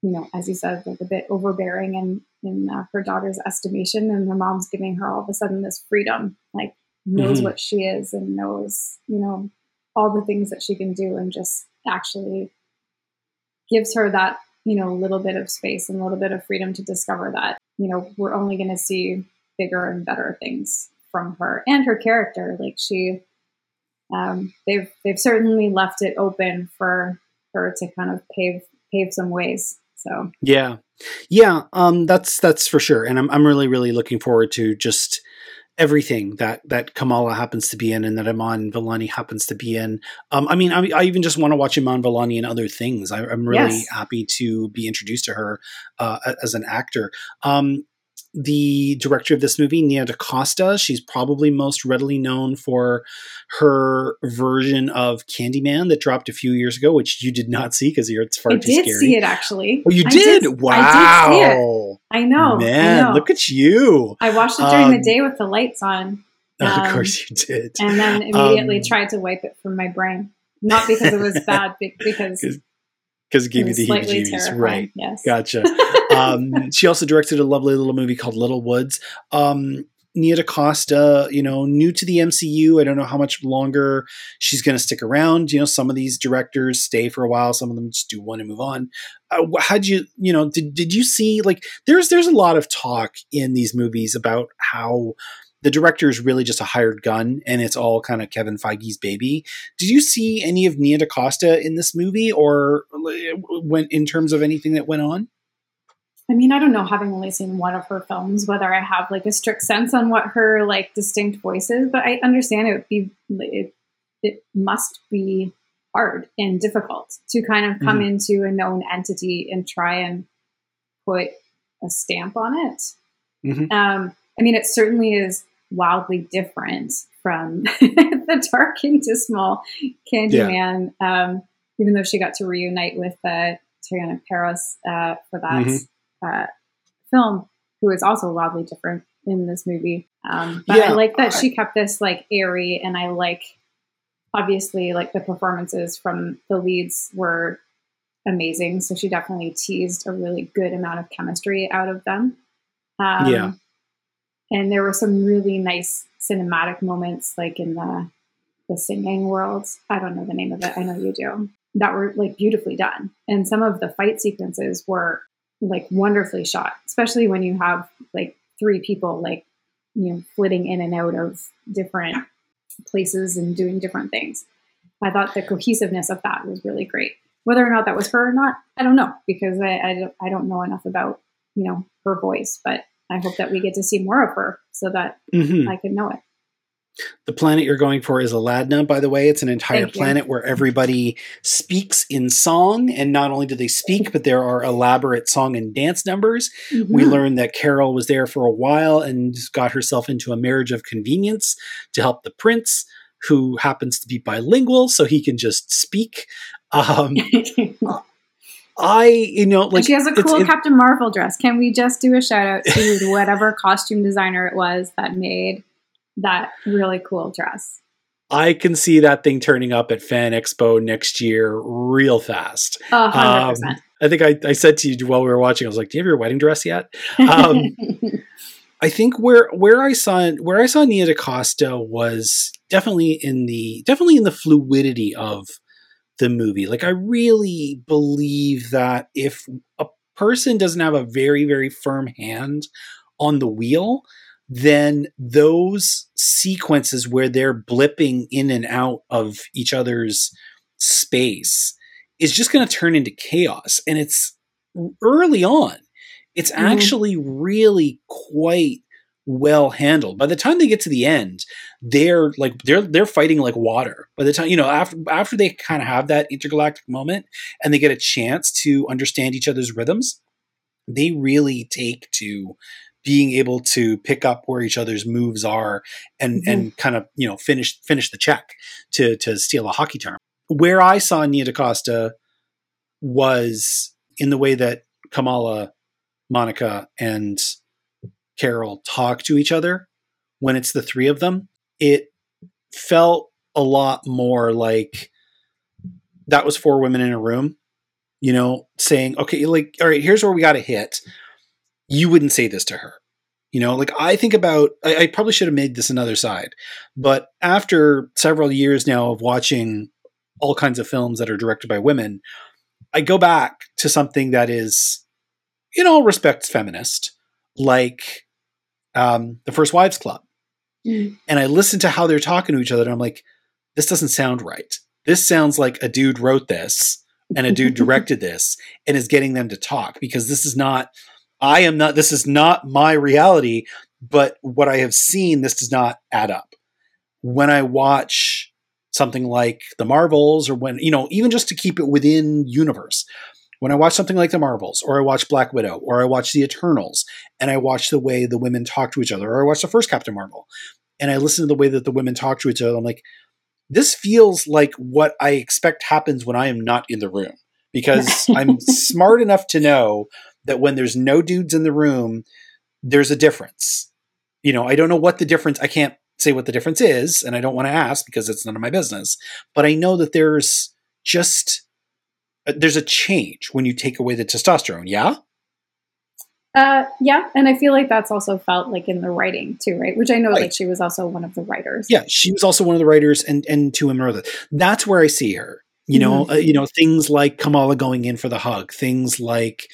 you know as you said like a bit overbearing in in uh, her daughter's estimation. And her mom's giving her all of a sudden this freedom like knows Mhm. what she is and knows you know all the things that she can do and just actually gives her that you know little bit of space and a little bit of freedom to discover that you know we're only going to see bigger and better things from her and her character like she um, they've they've certainly left it open for her to kind of pave pave some ways so Yeah. Yeah, um that's that's for sure. And I'm I'm really really looking forward to just everything that that Kamala happens to be in and that Iman Vellani happens to be in. Um I mean I, I even just want to watch Iman Vellani in other things. I, I'm really Yes. happy to be introduced to her uh, as an actor. Um the director of this movie, Nia DaCosta, she's probably most readily known for her version of Candyman that dropped a few years ago, which you did not see because you're it's far I too did scary. see it actually Oh, you I did? wow. I did see it I know Man, I know. look at you. I watched it during Um, the day with the lights on of Um, course you did. and then immediately Um, tried to wipe it from my brain not because it was bad be- because Because it gave you the heebie-jeebies. Right. Yes. Gotcha. um, she also directed a lovely little movie called Little Woods. Um, Nia DaCosta, you know, new to the MCU. I don't know how much longer she's going to stick around. You know, some of these directors stay for a while. Some of them just do one and move on. Uh, how'd you, you know, did, did you see like there's there's a lot of talk in these movies about how the director is really just a hired gun and it's all kind of Kevin Feige's baby. Did you see any of Nia DaCosta in this movie or when in terms of anything that went on? I mean, I don't know, having only seen one of her films, whether I have like a strict sense on what her like distinct voice is, but I understand it would be it, it must be hard and difficult to kind of come into a known entity and try and put a stamp on it. Mhm. Um, I mean, it certainly is wildly different from the dark and dismal Candyman. Um, even though she got to reunite with uh, Teyonah Parris uh, for that Mhm. Uh, film, who is also wildly different in this movie. Um, but Yeah, I like that she kept this like airy, and I like obviously like the performances from the leads were amazing. So she definitely teased a really good amount of chemistry out of them. Um, Yeah. and there were some really nice cinematic moments, like in the the singing world. I don't know the name of it. I know you do. That were like beautifully done, and some of the fight sequences were like wonderfully shot, especially when you have like three people like you know flitting in and out of different places and doing different things. I thought the cohesiveness of that was really great. Whether or not that was her or not, I don't know because I, I, don't, I don't know enough about you know her voice, but I hope that we get to see more of her so that Mhm. I can know it. The planet you're going for is Aladna, by the way. It's an entire Thank you. planet where everybody speaks in song. And not only do they speak, but there are elaborate song and dance numbers. We Mhm. learned that Carol was there for a while and got herself into a marriage of convenience to help the prince, who happens to be bilingual, so he can just speak. Um, I, you know, like she has a cool Captain Marvel dress. Can we just do a shout out to whatever costume designer it was that made that really cool dress? I can see that thing turning up at Fan Expo next year real fast. Hundred Um. I think I, I said to you while we were watching, I was like, "Do you have your wedding dress yet?" Um, I think where where I saw where I saw Nia DaCosta was definitely in the definitely in the fluidity of the movie. Like I really believe that if a person doesn't have a very very firm hand on the wheel, then those sequences where they're blipping in and out of each other's space is just going to turn into chaos. And it's early on, it's Mhm. actually really quite well handled. By the time they get to the end, they're like they're they're fighting like water. By the time you know after after they kind of have that intergalactic moment and they get a chance to understand each other's rhythms, they really take to being able to pick up where each other's moves are and Mhm. and kind of you know finish finish the check to to steal a hockey term. Where I saw Nia DaCosta was in the way that Kamala, Monica, and Carol talk to each other when it's the three of them. It felt a lot more like that was four women in a room, you know, saying, okay, like, all right, here's where we got to hit. You wouldn't say this to her. You know, like I think about, I, I probably should have made this another side, but after several years now of watching all kinds of films that are directed by women, I go back to something that is, in all respects, feminist, like um, the First Wives Club. Mm. And I listen to how they're talking to each other, and I'm like, this doesn't sound right. This sounds like a dude wrote this and a dude directed this and is getting them to talk because this is not, I am not, this is not my reality, but what I have seen, this does not add up. When I watch something like the Marvels or when, you know, even just to keep it within universe, when I watch something like the Marvels or I watch Black Widow or I watch the Eternals and I watch the way the women talk to each other or I watch the first Captain Marvel and I listen to the way that the women talk to each other, I'm like, this feels like what I expect happens when I am not in the room because I'm smart enough to know that when there's no dudes in the room, there's a difference. You know, I don't know what the difference, I can't say what the difference is, and I don't want to ask because it's none of my business, but I know that there's just uh, there's a change when you take away the testosterone. Yeah. Uh, yeah, and I feel like that's also felt like in the writing too, right? Which I know Right. that she was also one of the writers. Yeah, she was also one of the writers, and and to him or other. That's where I see her. You know, uh, you know things like Kamala going in for the hug, things like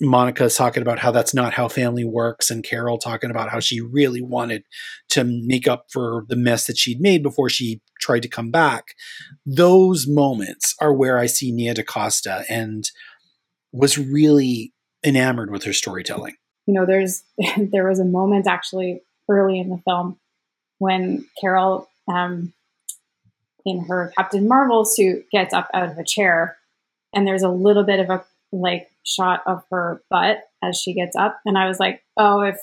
Monica's talking about how that's not how family works, and Carol talking about how she really wanted to make up for the mess that she'd made before she tried to come back. Those moments are where I see Nia DaCosta and was really enamored with her storytelling. you know there's there was a moment actually early in the film when carol um, in her captain marvel suit gets up out of a chair and there's a little bit of a like shot of her butt as she gets up and i was like oh if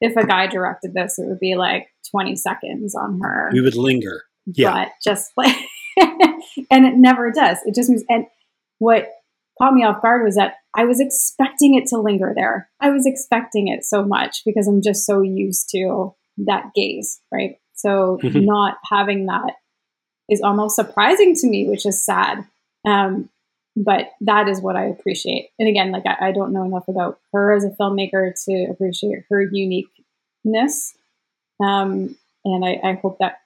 if a guy directed this it would be like 20 seconds on her We would linger. yeah. but just like and it never does it just moves and what caught me off guard was that i was expecting it to linger there i was expecting it so much because i'm just so used to that gaze right so Mhm. not having that is almost surprising to me which is sad um, but that is what i appreciate and again like I, I don't know enough about her as a filmmaker to appreciate her uniqueness um, and I, I hope that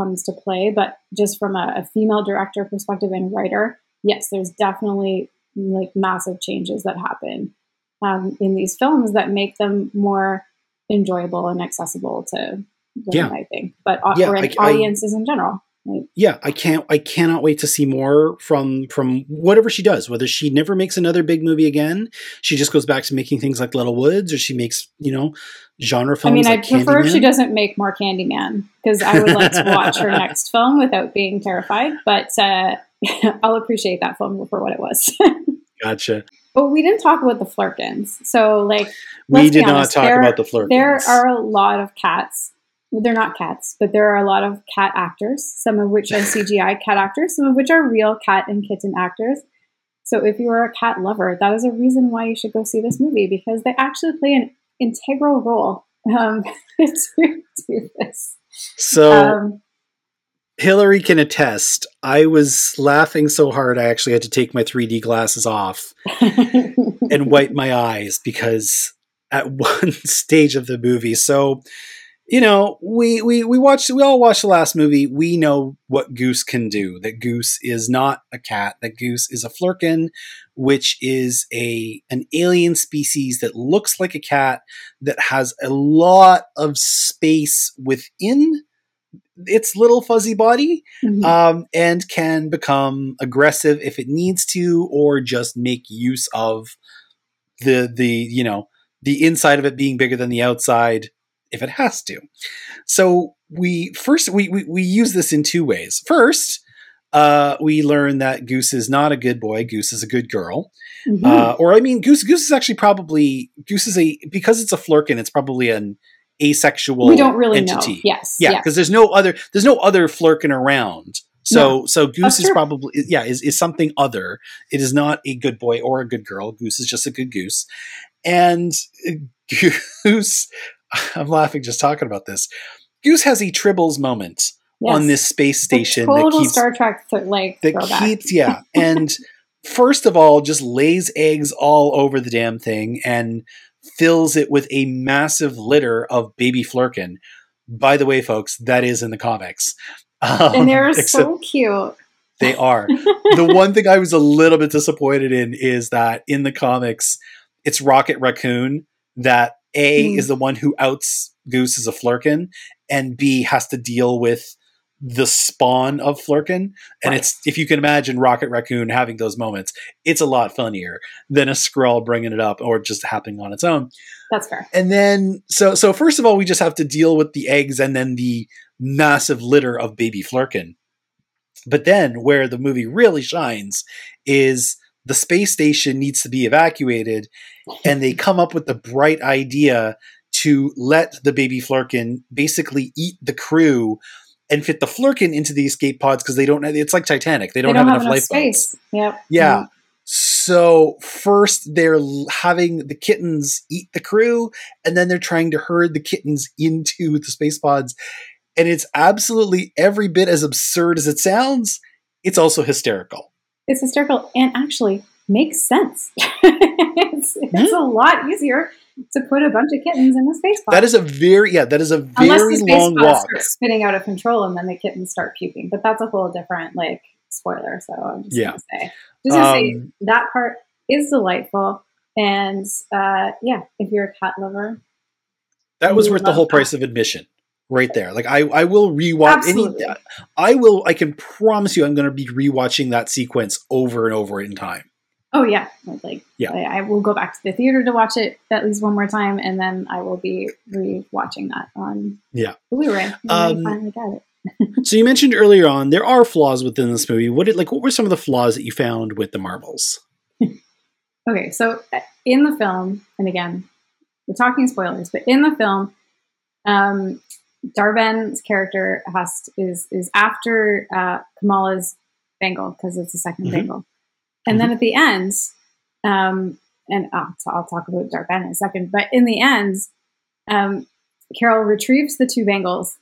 comes to play. But just from a, a female director perspective and writer, yes, there's definitely like massive changes that happen um, in these films that make them more enjoyable and accessible to women, Yeah. I think, but au- Yeah, or I- I- audiences in general. Yeah i can't i cannot wait to see more from from whatever she does whether she never makes another big movie again she just goes back to making things like little woods or she makes you know genre films I mean, like I prefer if she doesn't make more Candyman because I would like to watch her next film without being terrified. But uh, I'll appreciate that film for what it was. gotcha But we didn't talk about the Flerkens. So, like, we did not honest, talk there- about the Flerkens. there are a lot of cats they're not cats, but there are a lot of cat actors, some of which are CGI cat actors, some of which are real cat and kitten actors. So if you are a cat lover, that is a reason why you should go see this movie because they actually play an integral role um, to do this. So Um, Hillary can attest. I was laughing so hard I actually had to take my 3D glasses off and wipe my eyes because at one stage of the movie. So, you know, we we we watched we all watched the last movie. We know what Goose can do. That Goose is not a cat. That Goose is a flerken, which is a an alien species that looks like a cat that has a lot of space within its little fuzzy body Mhm. um, and can become aggressive if it needs to, or just make use of the the you know the inside of it being bigger than the outside if it has to. So we first we we, we use this in two ways. First. Uh, we learn that Goose is not a good boy. Goose is a good girl. Mhm. Uh, or I mean, Goose. Goose is actually probably Goose is a because it's a flerken. It's probably an asexual. we don't really entity. know. Yes. Yeah, because there's no other there's no other flerken around. So so Goose is true. probably yeah is is something other. It is not a good boy or a good girl. Goose is just a good goose, and uh, Goose. I'm laughing just talking about this. Goose has a Tribbles moment Yes. on this space The station that total keeps Star Trek like that throwback. keeps yeah and first of all just lays eggs all over the damn thing and fills it with a massive litter of baby flerken by the way folks that is in the comics um, and they're so cute. they are the one thing i was a little bit disappointed in is that in the comics it's rocket raccoon that a Hmm. is the one who outs goose as a flerken and b has to deal with the spawn of flerken and Right. it's if you can imagine rocket raccoon having those moments it's a lot funnier than a Skrull bringing it up or just happening on its own That's fair. and then so so first of all we just have to deal with the eggs and then the massive litter of baby flerken but then where the movie really shines is the space station needs to be evacuated and they come up with the bright idea to let the baby flerken basically eat the crew and fit the flerken into the escape pods because they don't it's like titanic they don't, have, enough, lifeboats space. Yep. yeah. So first they're having the kittens eat the crew, and then they're trying to herd the kittens into the space pods. And it's absolutely every bit as absurd as it sounds. It's also hysterical. It's hysterical and actually makes sense. it's it's a lot easier to put a bunch of kittens in a space pod. That is a very yeah, that is a very the space long walk. spinning out of control and then the kittens start puking. But that's a whole different like spoiler. So I'm just Yeah. gonna say, just gonna say Um, that part is delightful. And uh, yeah, if you're a cat lover, That was worth the whole that. price of admission. Right there. Like I, I will rewatch any Absolutely. I will I can promise you I'm gonna be rewatching that sequence over and over in time. oh yeah, like Yeah. I, I will go back to the theater to watch it at least one more time, and then I will be re-watching that on Yeah. Blu-ray. Um, I finally got it. So you mentioned earlier on there are flaws within this movie. What did like what were some of the flaws that you found with the marbles? Okay, so uh, in the film, and again, we're talking spoilers, but in the film, um, Dar-Benn's character has to, is is after uh, Kamala's bangle because it's the 2nd Mhm. bangle, and then at the end, um, and uh, so I'll talk about Dar-Benn in a second, but in the end, um, Carol retrieves the two bangles.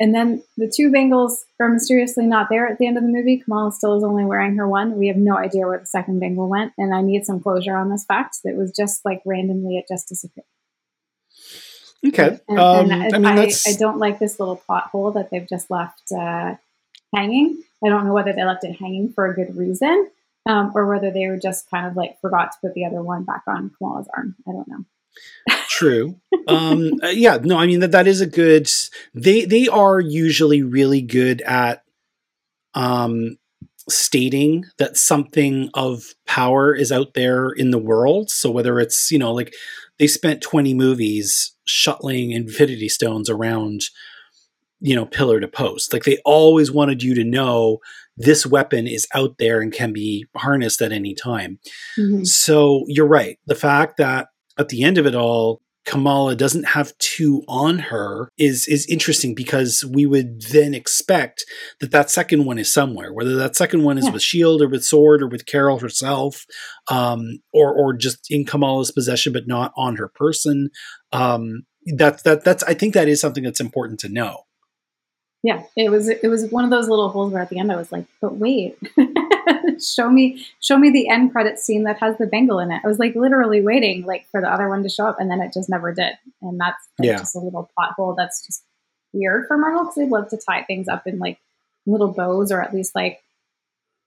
And then the two bangles are mysteriously not there at the end of the movie. Kamala still is only wearing her one. We have no idea where the second bangle went, and I need some closure on this fact. That was just like randomly, it just disappeared. Okay. And, um, and I mean I, that's I don't like this little plot hole that they've just left uh, hanging. I don't know whether they left it hanging for a good reason, um, or whether they were just kind of like forgot to put the other one back on Kamala's arm. I don't know. true. um uh, yeah, no, I mean that that is a good they they are usually really good at um stating that something of power is out there in the world. So whether it's, you know, like they spent 20 movies shuttling infinity stones around you know pillar to post like they always wanted you to know this weapon is out there and can be harnessed at any time Mhm. so you're right. The fact that at the end of it all, Kamala doesn't have two on her is is interesting because we would then expect that that second one is somewhere, whether that second one is Yeah. with Shield or with Sword or with Carol herself, um, or or just in Kamala's possession but not on her person. Um, that that that's I think that is something that's important to know. yeah, it was it was one of those little holes where at the end I was like, but wait, show me show me the end credit scene that has the bangle in it. I was like literally waiting like for the other one to show up, and then it just never did. And that's like, Yeah. just a little plot hole that's just weird for Marvel because they love to tie things up in like little bows or at least like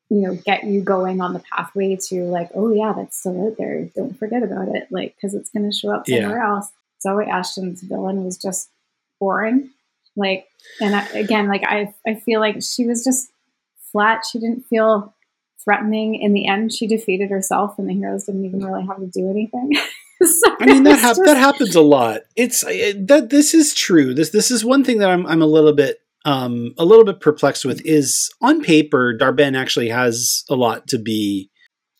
you know get you going on the pathway to like oh yeah that's still out there don't forget about it like because it's going to show up Yeah. somewhere else Zawe Ashton's villain was just boring like and I, again like i i feel like she was just flat she didn't feel threatening in the end she defeated herself and the heroes didn't even really have to do anything so I mean that hap- just- that happens a lot. It's uh, that this is true. This this is one thing that I'm I'm a little bit um a little bit perplexed with is on paper Dar-Benn actually has a lot to be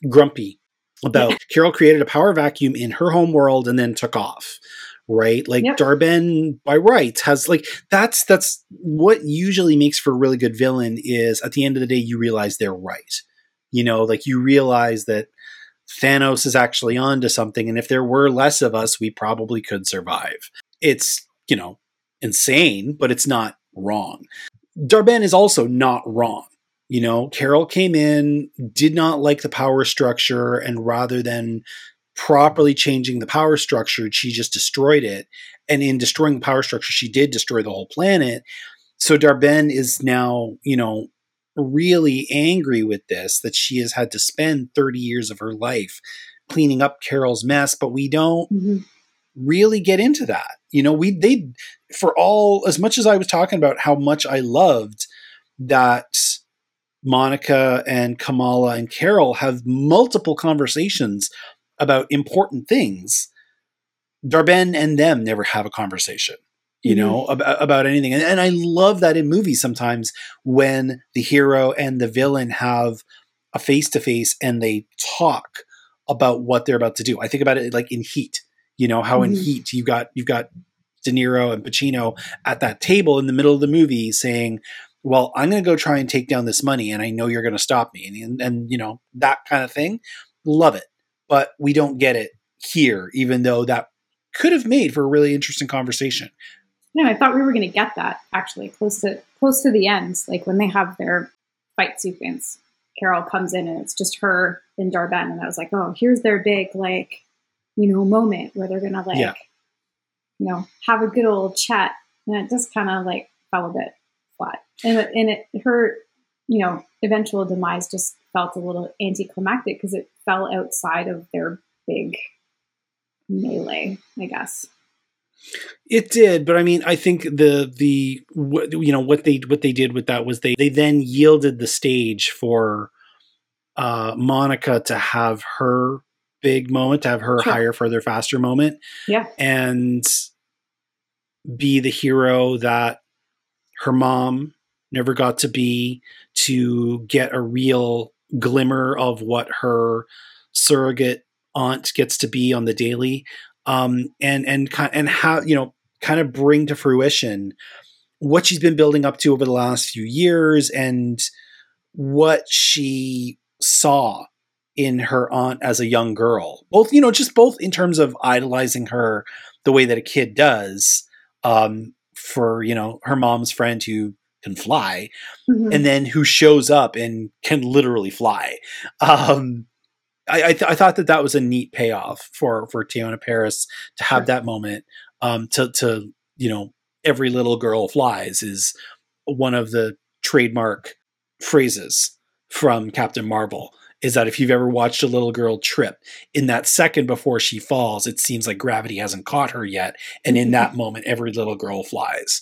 grumpy about. Carol created a power vacuum in her home world and then took off. Right? Like Yep. Dar-Benn by rights has like that's that's what usually makes for a really good villain is at the end of the day you realize they're right. You know, like you realize that Thanos is actually onto something, and if there were less of us, we probably could survive. It's, you know, insane, but it's not wrong. Dar-Benn is also not wrong. You know, Carol came in, did not like the power structure, and rather than properly changing the power structure, she just destroyed it. And in destroying the power structure, she did destroy the whole planet. So Dar-Benn is now, you know, really angry with this that she has had to spend 30 years of her life cleaning up Carol's mess, but we don't Mhm. really get into that. You know, we they for all as much as I was talking about how much I loved that Monica and Kamala and Carol have multiple conversations about important things. Dar-Benn and them never have a conversation, you know, about, about anything. And, and I love that in movies sometimes when the hero and the villain have a face to face and they talk about what they're about to do. I think about it like in Heat, you know, how in Mhm. Heat you've got you've got De Niro and Pacino at that table in the middle of the movie saying, "Well, I'm going to go try and take down this money, and I know you're going to stop me," and, and and you know that kind of thing. Love it, but we don't get it here, even though that could have made for a really interesting conversation. Yeah, I thought we were going to get that actually close to close to the end, like when they have their fight sequence. Carol comes in and it's just her and Dar-Benn, and I was like, oh, here's their big like, you know, moment where they're gonna like, Yeah. you know, have a good old chat, and it just kind of like fell a bit flat, and it, and it her, you know, eventual demise just felt a little anticlimactic because it fell outside of their big melee, I guess. It did, but I mean, I think the the you know what they what they did with that was they they then yielded the stage for uh, Monica to have her big moment, to have her Sure. higher, further, faster moment, Yeah. and be the hero that her mom never got to be, to get a real glimmer of what her surrogate aunt gets to be on the daily um, and and and how you know kind of bring to fruition what she's been building up to over the last few years and what she saw in her aunt as a young girl both you know just both in terms of idolizing her the way that a kid does um, for you know her mom's friend who can fly Mhm. and then who shows up and can literally fly. Um, I, I, th- I thought that that was a neat payoff for for Teyonah Parris to have Sure. that moment. Um, to to you know, every little girl flies is one of the trademark phrases from Captain Marvel. Is that if you've ever watched a little girl trip, in that second before she falls, it seems like gravity hasn't caught her yet, and in that moment, every little girl flies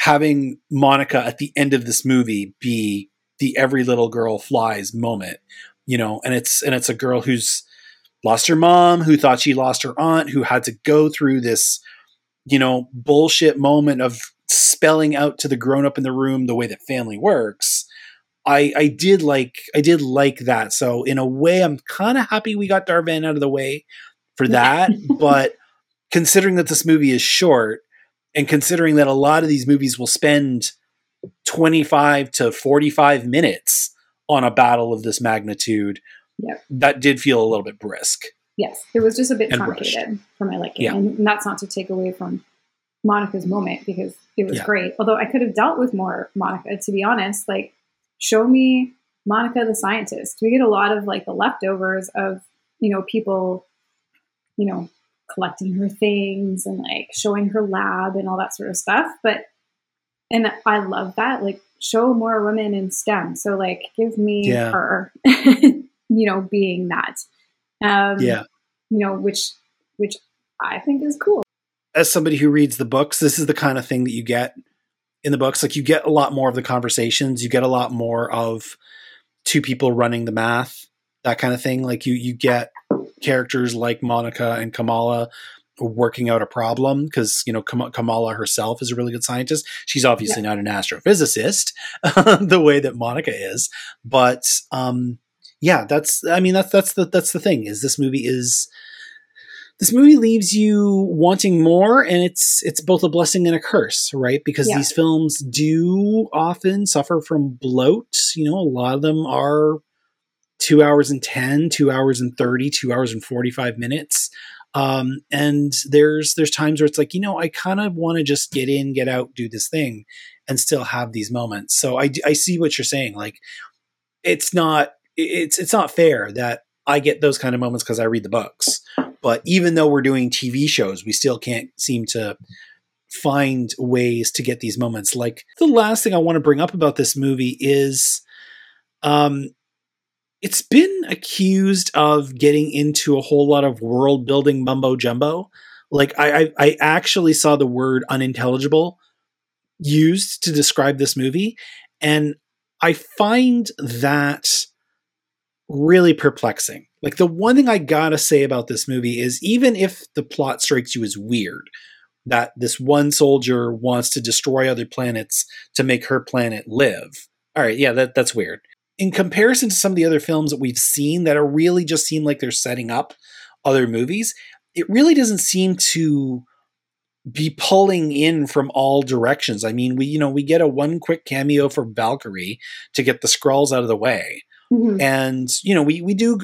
having Monica at the end of this movie be the every little girl flies moment, you know, and it's and it's a girl who's lost her mom, who thought she lost her aunt, who had to go through this, you know, bullshit moment of spelling out to the grown up in the room the way that family works. I I did like I did like that. So in a way I'm kind of happy we got Dar-Benn out of the way for that, but considering that this movie is short and considering that a lot of these movies will spend 25 to 45 minutes on a battle of this magnitude, Yep. that did feel a little bit brisk. Yes, it was just a bit truncated for my liking, Yeah. and that's not to take away from Monica's moment because it was Yeah. great. Although I could have dealt with more Monica, to be honest. Like, show me Monica the scientist. We get a lot of like the leftovers of you know people, you know, collecting her things and like showing her lab and all that sort of stuff. But and I love that. Like, show more women in STEM. So like, give me Yeah. her, you know, being that. Um, Yeah. you know, which which I think is cool. As somebody who reads the books, this is the kind of thing that you get in the books. Like you get a lot more of the conversations, you get a lot more of two people running the math, that kind of thing. Like you you get characters like Monica and Kamala working out a problem because you know Kam- Kamala herself is a really good scientist. She's obviously not an astrophysicist the way that Monica is, but um yeah, that's I mean that's that's the that's the thing is this movie is this movie leaves you wanting more and it's it's both a blessing and a curse right because Yeah. these films do often suffer from bloat you know a lot of them are two hours and 10 two hours and 30 two hours and 45 minutes um, and there's there's times where it's like you know i kind of want to just get in get out do this thing and still have these moments. So I I see what you're saying like it's not it's it's not fair that i get those kind of moments because i read the books. But even though we're doing tv shows we still can't seem to find ways to get these moments. Like the last thing i want to bring up about this movie is um it's been accused of getting into a whole lot of world building mumbo jumbo. Like I, I i actually saw the word unintelligible used to describe this movie and i find that really perplexing. Like the one thing i gotta say about this movie is even if the plot strikes you as weird that this one soldier wants to destroy other planets to make her planet live all right yeah that, that's weird in comparison to some of the other films that we've seen that are really just seem like they're setting up other movies it really doesn't seem to be pulling in from all directions. I mean we you know we get a one quick cameo for valkyrie to get the Skrulls out of the way. Mhm. and you know we we do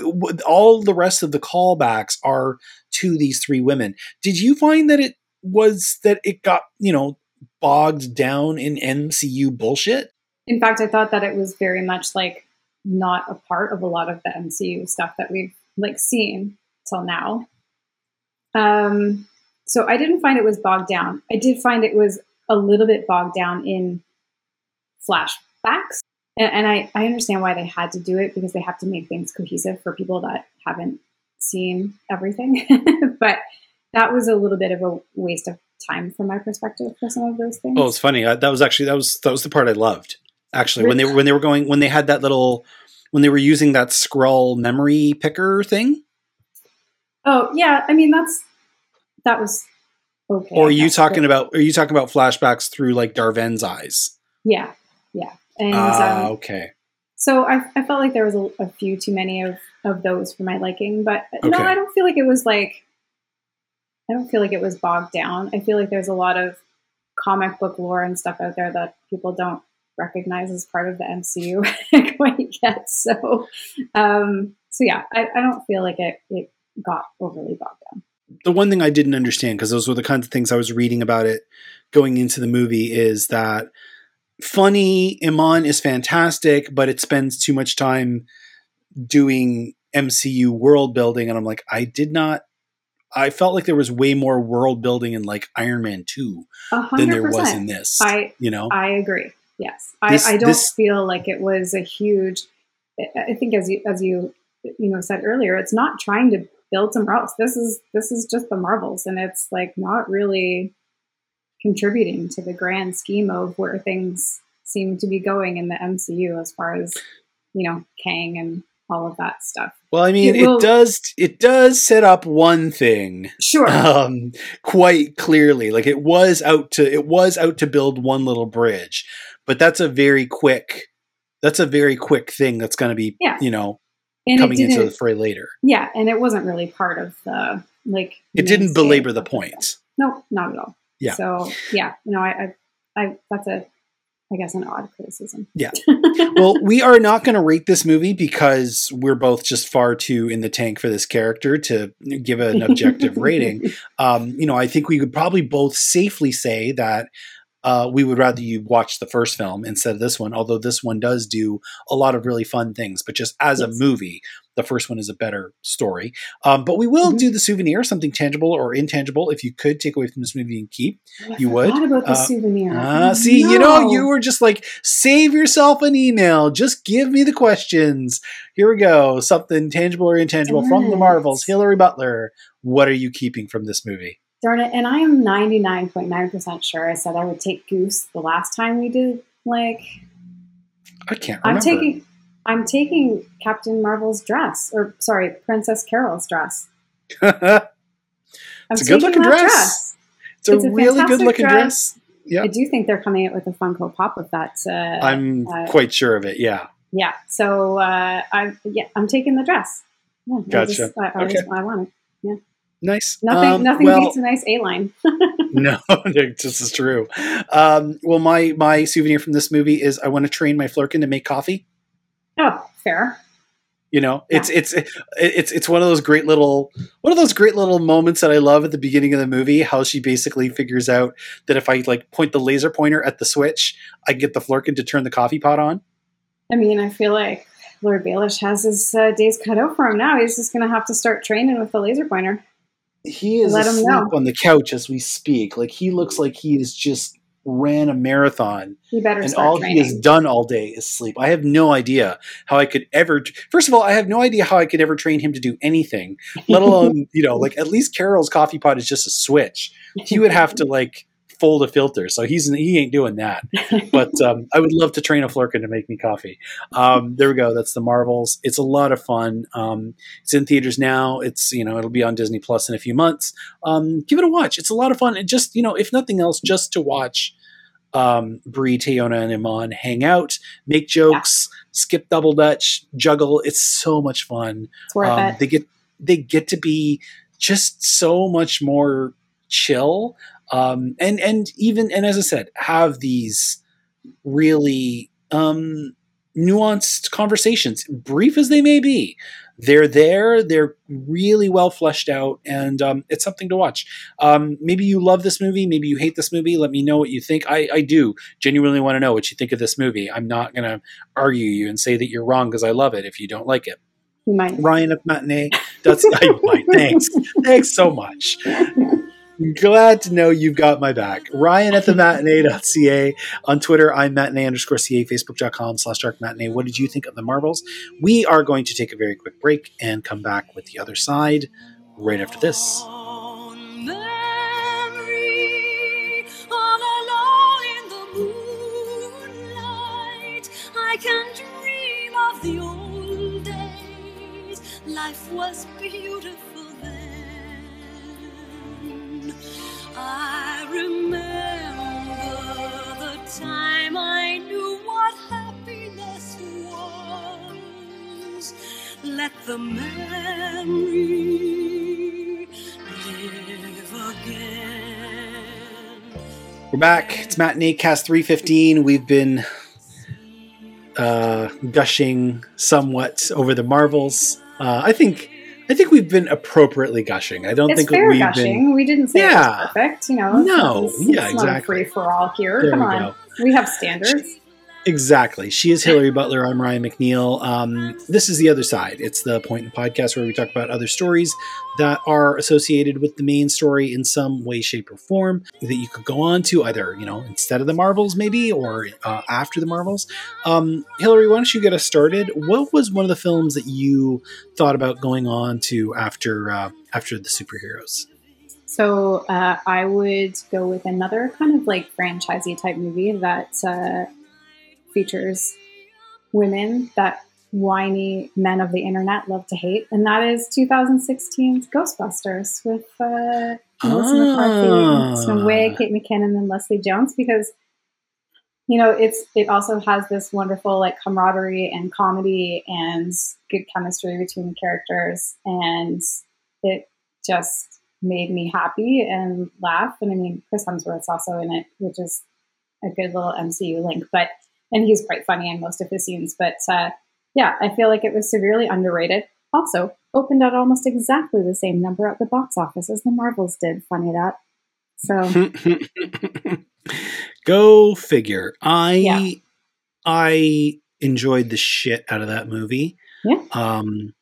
all the rest of the callbacks are to these three women. Did you find that it was that it got you know bogged down in mcu bullshit? In fact, I thought that it was very much like not a part of a lot of the MCU stuff that we've like seen till now. Um, so I didn't find it was bogged down. I did find it was a little bit bogged down in flashbacks. And, and I, I understand why they had to do it because they have to make things cohesive for people that haven't seen everything. but that was a little bit of a waste of time from my perspective for some of those things. Oh, it's funny. I, that was actually that was that was the part I loved. Actually, when they were when they were going when they had that little when they were using that scroll memory picker thing, Oh yeah, I mean that's that was okay. or are you talking about are you talking about flashbacks through like Dar-Benn's eyes? Yeah, yeah, and Ah, um, okay. so I, I felt like there was a, a few too many of of those for my liking, but no, I don't feel like it was like I don't feel like it was bogged down. I feel like there's a lot of comic book lore and stuff out there that people don't recognize as part of the MCU quite yet. So, um, so yeah, I, I don't feel like it it got overly bogged down. the one thing I didn't understand because those were the kinds of things I was reading about it going into the movie is that funny Iman is fantastic, but it spends too much time doing MCU world building, and I'm like, I did not. I felt like there was way more world building in like Iron Man two A than there was in this. I you know, I agree. Yes, I, This- I don't this- feel like it was a huge. I- I think as you as you you know said earlier, it's not trying to build somewhere else. This is this is just the Marvels, and it's like not really contributing to the grand scheme of where things seem to be going in the MCU as far as you know Kang and all of that stuff. well, I mean, it it, does it does set up one thing Sure, um, quite clearly. Like it was out to it was out to build one little bridge, but that's a very quick that's a very quick thing that's going to be Yeah. you know and coming into the fray later. Yeah, and it wasn't really part of the like It didn't belabor the point. No, not at all. Yeah. So yeah, no, I, I, I that's a, I guess, an odd criticism. Yeah. well, we are not going to rate this movie because we're both just far too in the tank for this character to give an objective rating. Um, you know, I think we could probably both safely say that uh, we would rather you watch the first film instead of this one, although this one does do a lot of really fun things. But just as a movie, the first one is a better story. Um, but we will Mhm. do the souvenir, something tangible or intangible. If you could take away from this movie and keep, I You would? forgot about the Uh, souvenir. Oh, see, you know, you were just like, save yourself an email. Just give me the questions. Here we go. Something tangible or intangible from the Marvels. Hillary Butler. What are you keeping from this movie? Darn it! And I am ninety nine point nine percent sure I said I would take Goose the last time we did. Like, I can't I'm taking, I'm taking Captain Marvel's dress, or sorry, Princess Carol's dress. I'm It's a good-looking taking that dress. it's a It's a really fantastic good looking dress. dress. Yeah, I do think they're coming out with a Funko Pop with that. Uh, I'm uh, quite sure of it. Yeah. yeah. So uh, I'm yeah, I'm taking the dress. Yeah, I Gotcha. just- I, I, Okay. just- I want it. Nice. Nothing, Um, nothing well, beats a nice A line. no, this is true. Um, well, my my souvenir from this movie is I want to train my flerken to make coffee. oh, fair. You know, it's it's it's it's one of those great little one of those great little moments that I love at the beginning of the movie. How she basically figures out that if I like point the laser pointer at the switch, I get the flerken to turn the coffee pot on. I mean, I feel like Lord Baelish has his uh, days cut out for him now. He's just going to have to start training with the laser pointer. He is Let asleep on the couch as we speak. Like he looks like he has just ran a marathon He better and all training. he has done all day is sleep. I have no idea how I could ever. First of all, I have no idea how I could ever train him to do anything, let alone you know, like at least Carol's coffee pot is just a switch. He would have to like fold a filter, so he's he ain't doing that. But um, I would love to train a flerken to make me coffee. Um, there we go. That's the Marvels. It's a lot of fun. Um, it's in theaters now. It's you know it'll be on Disney Plus in a few months. Um, give it a watch. It's a lot of fun. And just you know, if nothing else, just to watch um, Brie, Teyonah, and Iman hang out, make jokes, skip double dutch, juggle. It's so much fun. it's worth Um, it. They get they get to be just so much more chill, um, and and even and as I said, have these really um, nuanced conversations, brief as they may be. They're there. They're really well fleshed out, and um, it's something to watch. Um, maybe you love this movie. Maybe you hate this movie. Let me know what you think. I, I do genuinely want to know what you think of this movie. I'm not going to argue you and say that you're wrong because I love it if you don't like it. He might. Ryan at Matinee. That's I, my, thanks. Thanks so much. Glad to know you've got my back. Ryan at the matinee.ca. On Twitter, I'm matinee underscore ca, facebook.com slash dark matinee. What did you think of the Marvels? We are going to take a very quick break and come back with the other side right after this. On memory, all I remember the time I knew what happiness was. Let the memory live again. We're back. It's Matinee Cast 315. We've been uh, gushing somewhat over the Marvels. Uh, I think I think we've been appropriately gushing. I don't It's think fair we've gushing. been. we didn't say Yeah. it was perfect. You know, No. it's, Yeah, it's exactly. free for all here. There Come on, go. we have standards. Exactly. She is Hillary Butler. I'm Ryan McNeil. Um, this is the other side. It's the point in the podcast where we talk about other stories that are associated with the main story in some way, shape, or form that you could go on to either, you know, instead of the Marvels, maybe, or uh, after the Marvels. Um, Hillary, why don't you get us started? What was one of the films that you thought about going on to after uh, after the superheroes? So uh, I would go with another kind of like franchisey type movie that uh, features women that whiny men of the internet love to hate, and that is 2016's Ghostbusters with uh, Melissa McCarthy, Snow Ah. Way, Kate McKinnon, and Leslie Jones because you know it's it also has this wonderful like camaraderie and comedy and good chemistry between the characters and it just made me happy and laugh. And I mean, Chris Hemsworth's also in it, which is a good little MCU link. But and he's quite funny in most of his scenes. But uh, yeah, I feel like it was severely underrated. Also, opened at almost exactly the same number at the box office as the Marvels did. Funny that. So Go figure. I Yeah. I enjoyed the shit out of that movie. Yeah. Um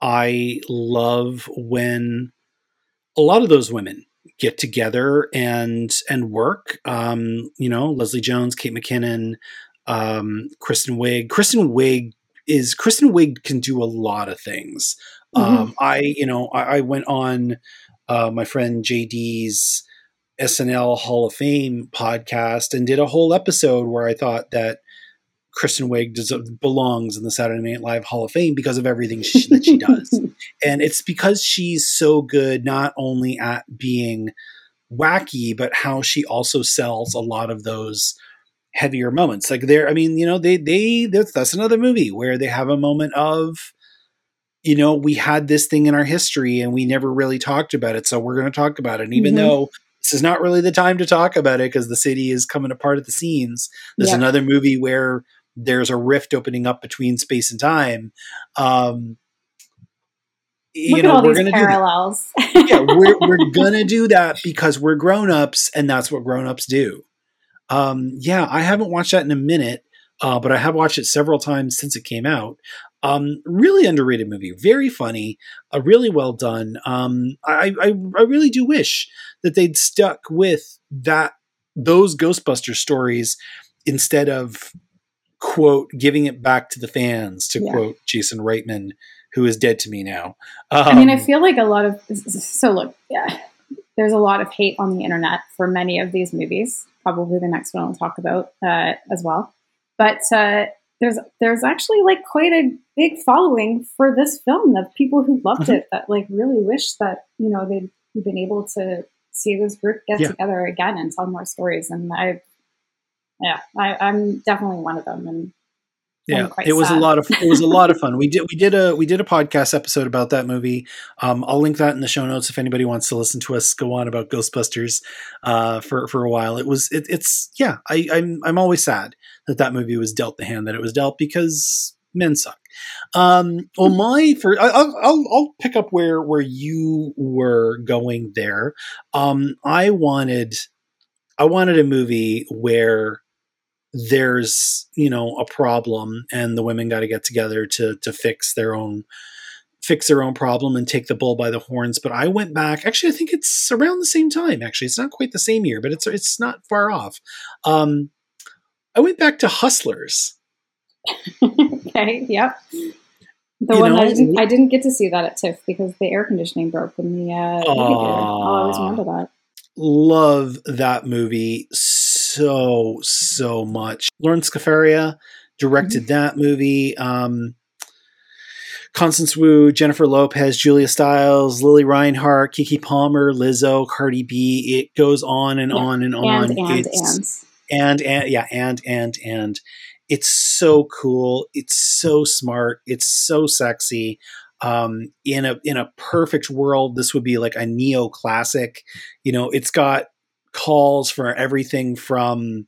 I love when a lot of those women get together and and work. Um, you know, Leslie Jones, Kate McKinnon, um, Kristen Wiig. Kristen Wiig is Kristen Wiig can do a lot of things. Um, I, you know, I, I went on uh, my friend JD's SNL Hall of Fame podcast and did a whole episode where I thought that Kristen Wiig des- belongs in the Saturday Night Live Hall of Fame because of everything she, that she does. and it's because she's so good not only at being wacky, but how she also sells a lot of those heavier moments. Like there, I mean, you know, they they that's, that's another movie where they have a moment of you know, we had this thing in our history and we never really talked about it. So we're going to talk about it. And even Mhm. though this is not really the time to talk about it because the city is coming apart at the seams, there's Yeah. another movie where there's a rift opening up between space and time. Um, you know, we're going to do that parallels. yeah, we're we're gonna do that because we're grown-ups and that's what grown-ups do. Um, yeah, I haven't watched that in a minute, uh, but I have watched it several times since it came out. Um, really underrated movie, very funny, uh, really well done. Um, I, I I really do wish that they'd stuck with that those Ghostbuster stories instead of quote giving it back to the fans to Yeah. quote Jason Reitman, who is dead to me now. I mean, I Um, feel like a lot of so look, yeah, there's a lot of hate on the internet for many of these movies. Probably the next one I'll talk about uh, as well. But uh, there's there's actually like quite a big following for this film of people who loved Mhm. it that like really wish that you know they'd been able to see this group get Yeah. together again and tell more stories. And I, yeah, I, I'm definitely one of them. And yeah it was a lot of it was a lot of fun. We did we did a we did a podcast episode about that movie. Um i'll link that in the show notes if anybody wants to listen to us go on about ghostbusters uh for for a while. It was it, it's yeah i i'm i'm always sad that that movie was dealt the hand that it was dealt because men suck. Um well my for I- I'll, I'll i'll pick up where where you were going there. Um i wanted i wanted a movie where there's you know a problem and the women got to get together to to fix their own fix their own problem and take the bull by the horns but i went back actually i think it's around the same time actually it's not quite the same year but it's it's not far off um i went back to hustlers okay, yep. The You one know, I didn't, I didn't get to see that at TIFF because the air conditioning broke in the uh, theater. I'll always remember that. love that movie so so much. Lorene Scafaria directed that movie. Um, Constance Wu, Jennifer Lopez, Julia Stiles, Lili Reinhart, Keke Palmer, Lizzo, Cardi B. It goes on and Yeah. on and on. And and It's- and and and yeah and and and it's so cool it's so smart it's so sexy um in a in a perfect world this would be like a neo classic you know it's got calls for everything from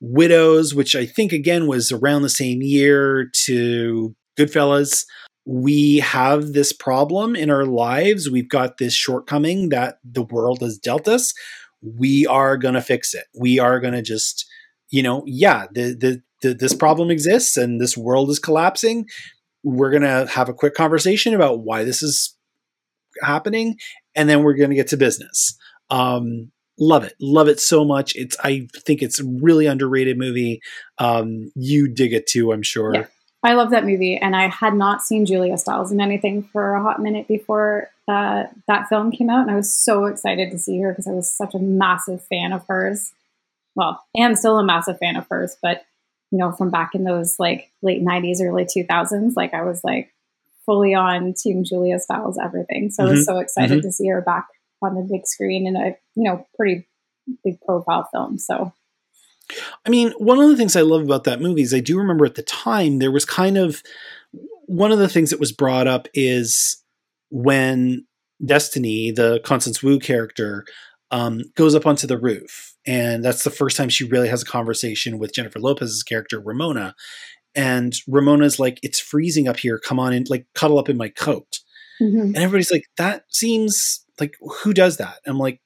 widows which i think again was around the same year to goodfellas we have this problem in our lives we've got this shortcoming that the world has dealt us we are going to fix it. We are going to just, you know, yeah, the, the, this problem exists and this world is collapsing. We're going to have a quick conversation about why this is happening. And then we're going to get to business. Um, love it. Love it so much. It's, I think it's a really underrated movie. Um, you dig it too, I'm sure. Yeah. I love that movie, and I had not seen Julia Stiles in anything for a hot minute before uh, that film came out, and I was so excited to see her because I was such a massive fan of hers. Well, and still a massive fan of hers, but you know, from back in those like late '90s, early 2000s, like I was like fully on Team Julia Stiles everything. So I was so excited to see her back on the big screen in a you know pretty big profile film. So I mean, one of the things I love about that movie is I do remember at the time there was kind of one of the things that was brought up is when Destiny, the Constance Wu character, um, goes up onto the roof, and that's the first time she really has a conversation with Jennifer Lopez's character Ramona. And Ramona's like, "It's freezing up here. Come on and like cuddle up in my coat." Mhm. And everybody's like, "That seems like who does that?" I'm like,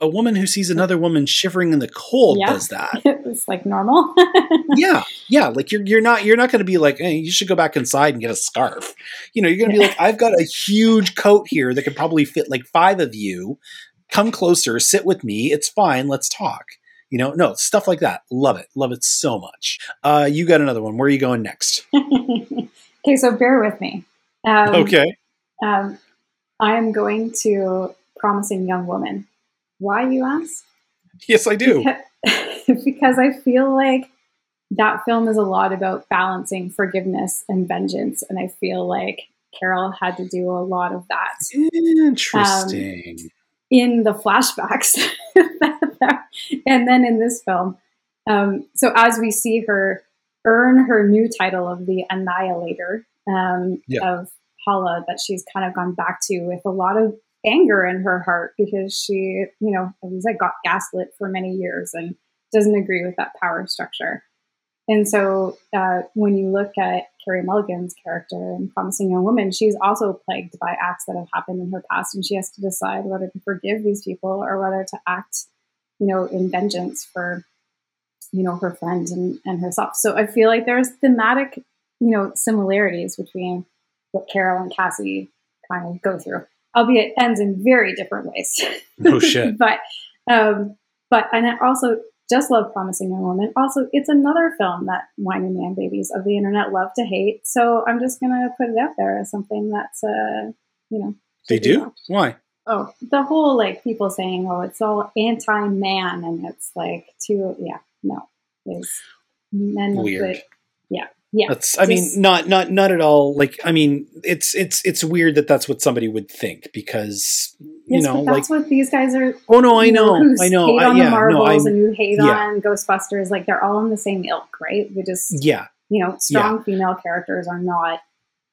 "A woman who sees another woman shivering in the cold Yeah. does that." it's like normal. yeah, yeah. Like you're you're not you're not going to be like, hey, you should go back inside and get a scarf. You know, you're going to be like, I've got a huge coat here that could probably fit like five of you. Come closer, sit with me. It's fine. Let's talk. You know, no stuff like that. Love it, love it so much. Uh, you got another one. Where are you going next? okay, so bear with me. Um, okay. Um, I am going to Promising Young Woman. Why, you ask? Yes, I do. because I feel like that film is a lot about balancing forgiveness and vengeance. And I feel like Carol had to do a lot of that Interesting. in the flashbacks. and then in this film. Um, so as we see her earn her new title of the Annihilator um, Yeah. of Hala, that she's kind of gone back to with a lot of anger in her heart because she, you know, as I said, got gaslit for many years and doesn't agree with that power structure. And so uh, when you look at Carey Mulligan's character in Promising Young Woman, she's also plagued by acts that have happened in her past, and she has to decide whether to forgive these people or whether to act, you know, in vengeance for, you know, her friend and, and herself. So I feel like there's thematic, you know, similarities between what Carol and Cassie kind of go through, albeit ends in very different ways. Oh shit. but um, but and I also just love Promising Young Woman. Also, it's another film that whiny man babies of the internet love to hate. So I'm just gonna put it out there as something that's uh, you know They do? watched. Why? Oh, the whole like people saying, oh, it's all anti-man, and it's like too yeah no is men Weird. yeah yeah That's I mean not not not at all like I mean it's it's it's weird that that's what somebody would think because you yes, know but like that's what these guys are oh no I you know I know hate I, on yeah the no Marvels I and you hate yeah. on Ghostbusters. Like they're all in the same ilk, right? They just, yeah you know, strong female characters are not,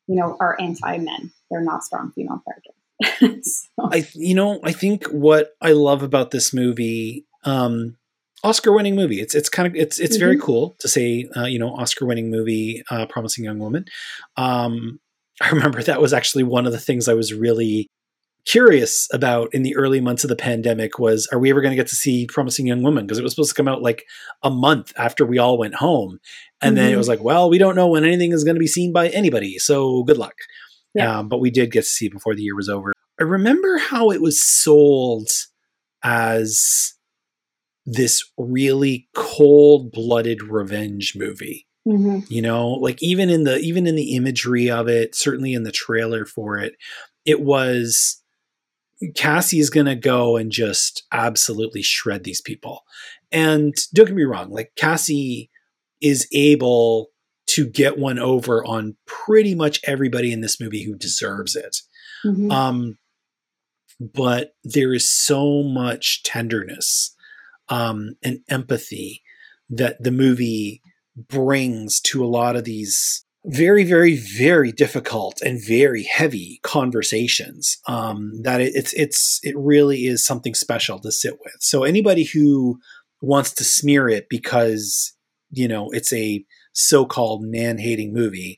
you know, are anti men. They're not strong female characters. so, I you know I think what I love about this movie um Oscar winning movie it's it's kind of it's it's very Mhm. cool to say uh, you know Oscar winning movie uh, promising young woman um I remember that was actually one of the things I was really curious about in the early months of the pandemic was are we ever going to get to see promising young woman because it was supposed to come out like a month after we all went home and then it Mhm. was like well we don't know when anything is going to be seen by anybody so good luck Yeah. um, but we did get to see it before the year was over i remember how it was sold as this really cold-blooded revenge movie mhm. you know like even in the even in the imagery of it certainly in the trailer for it it was cassie is going to go and just absolutely shred these people and don't get me wrong like cassie is able to get one over on pretty much everybody in this movie who deserves it Mhm. um, but there is so much tenderness um, and empathy that the movie brings to a lot of these very, very, very difficult and very heavy conversations. Um, that it, it's it's it really is something special to sit with. So anybody who wants to smear it because you know it's a so-called man-hating movie,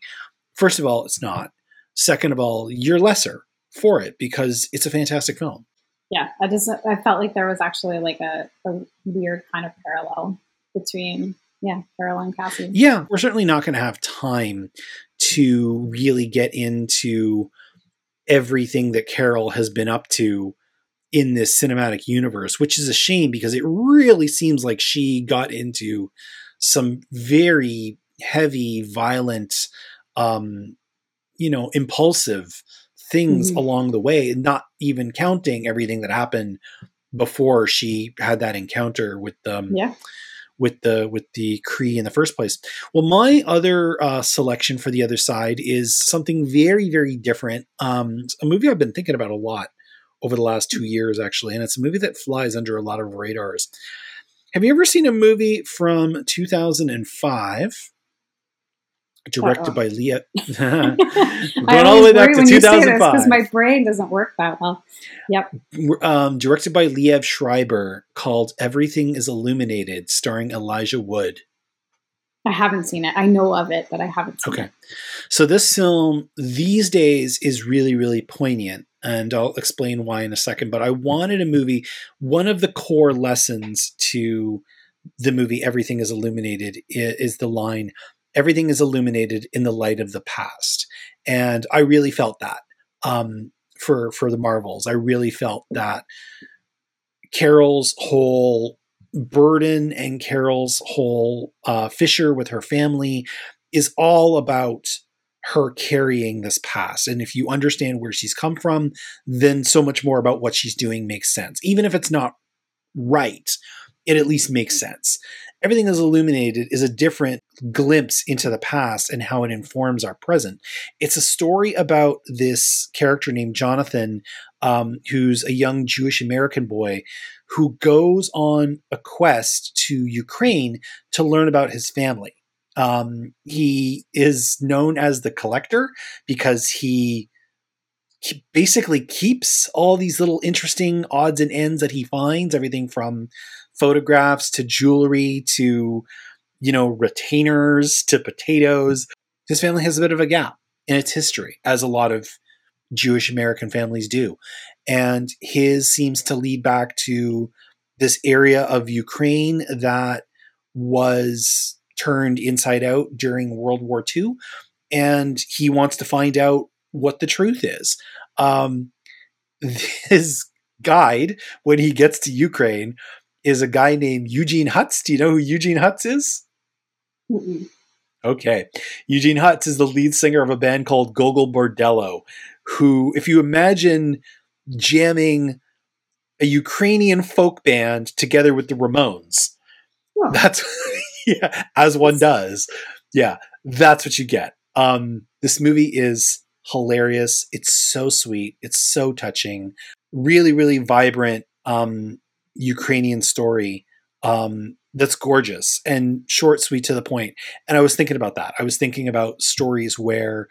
first of all, it's not. Second of all, you're lesser for it because it's a fantastic film. Yeah, I just I felt like there was actually like a, a weird kind of parallel between yeah Carol and Cassie. Yeah, we're certainly not going to have time to really get into everything that Carol has been up to in this cinematic universe, which is a shame because it really seems like she got into some very heavy, violent, um, you know, impulsive things Mhm. along the way, not even counting everything that happened before she had that encounter with um, Yeah. with the with the Kree in the first place. Well, my other uh, selection for the other side is something very very different. Um, a movie I've been thinking about a lot over the last two years, actually, and it's a movie that flies under a lot of radars. Have you ever seen a movie from 2005 directed Uh-oh. by Leah. Going all the way back to 2005. because my brain doesn't work that well. Yep. um, directed by Liev Schreiber, called "Everything Is Illuminated," starring Elijah Wood. I haven't seen it. I know of it, but I haven't seen Okay. it. So this film these days is really, really poignant, and I'll explain why in a second. But I wanted a movie. One of the core lessons to the movie "Everything Is Illuminated" is the line "Everything is illuminated in the light of the past," and I really felt that um, for for the Marvels. I really felt that Carol's whole burden and Carol's whole uh, fissure with her family is all about her carrying this past. And if you understand where she's come from, then so much more about what she's doing makes sense. Even if it's not right, it at least makes sense. Everything that's illuminated is a different glimpse into the past and how it informs our present. It's a story about this character named Jonathan, um, who's a young Jewish American boy who goes on a quest to Ukraine to learn about his family. Um, he is known as the collector because he he basically keeps all these little interesting odds and ends that he finds everything from photographs to jewelry to you know retainers to potatoes. His family has a bit of a gap in its history as a lot of jewish american families do. And his seems to lead back to this area of ukraine that was turned inside out during world war ii and he wants to find out what the truth is. Um, his guide when he gets to Ukraine is a guy named Eugene Hutz. Do you know who Eugene Hutz is? Mm-mm. Okay. Eugene Hutz is the lead singer of a band called Gogol Bordello, who, if you imagine jamming a Ukrainian folk band together with the Ramones, that's, yeah, as one does. Yeah, that's what you get. Um, this movie is hilarious. It's so sweet. It's so touching. Really, really vibrant um, Ukrainian story um, that's gorgeous and short, sweet, to the point. And I was thinking about that. I was thinking about stories where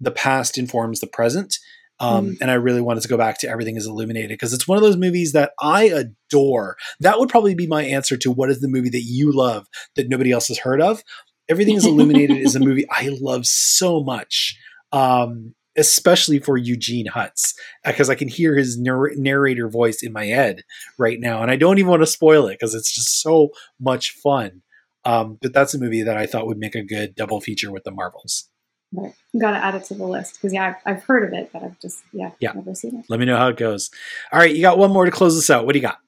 the past informs the present. Um, And I really wanted to go back to Everything is Illuminated because it's one of those movies that I adore. That would probably be my answer to what is the movie that you love that nobody else has heard of. Everything is Illuminated is a movie I love so much, um, especially for Eugene Hutz, because I can hear his narr- narrator voice in my head right now. And I don't even want to spoil it because it's just so much fun. Um, but that's a movie that I thought would make a good double feature with the Marvels. Right. Got to add it to the list because yeah, I've, I've heard of it, but I've just yeah, Yeah. never seen it. Let me know how it goes. All right, you got one more to close this out. What do you got?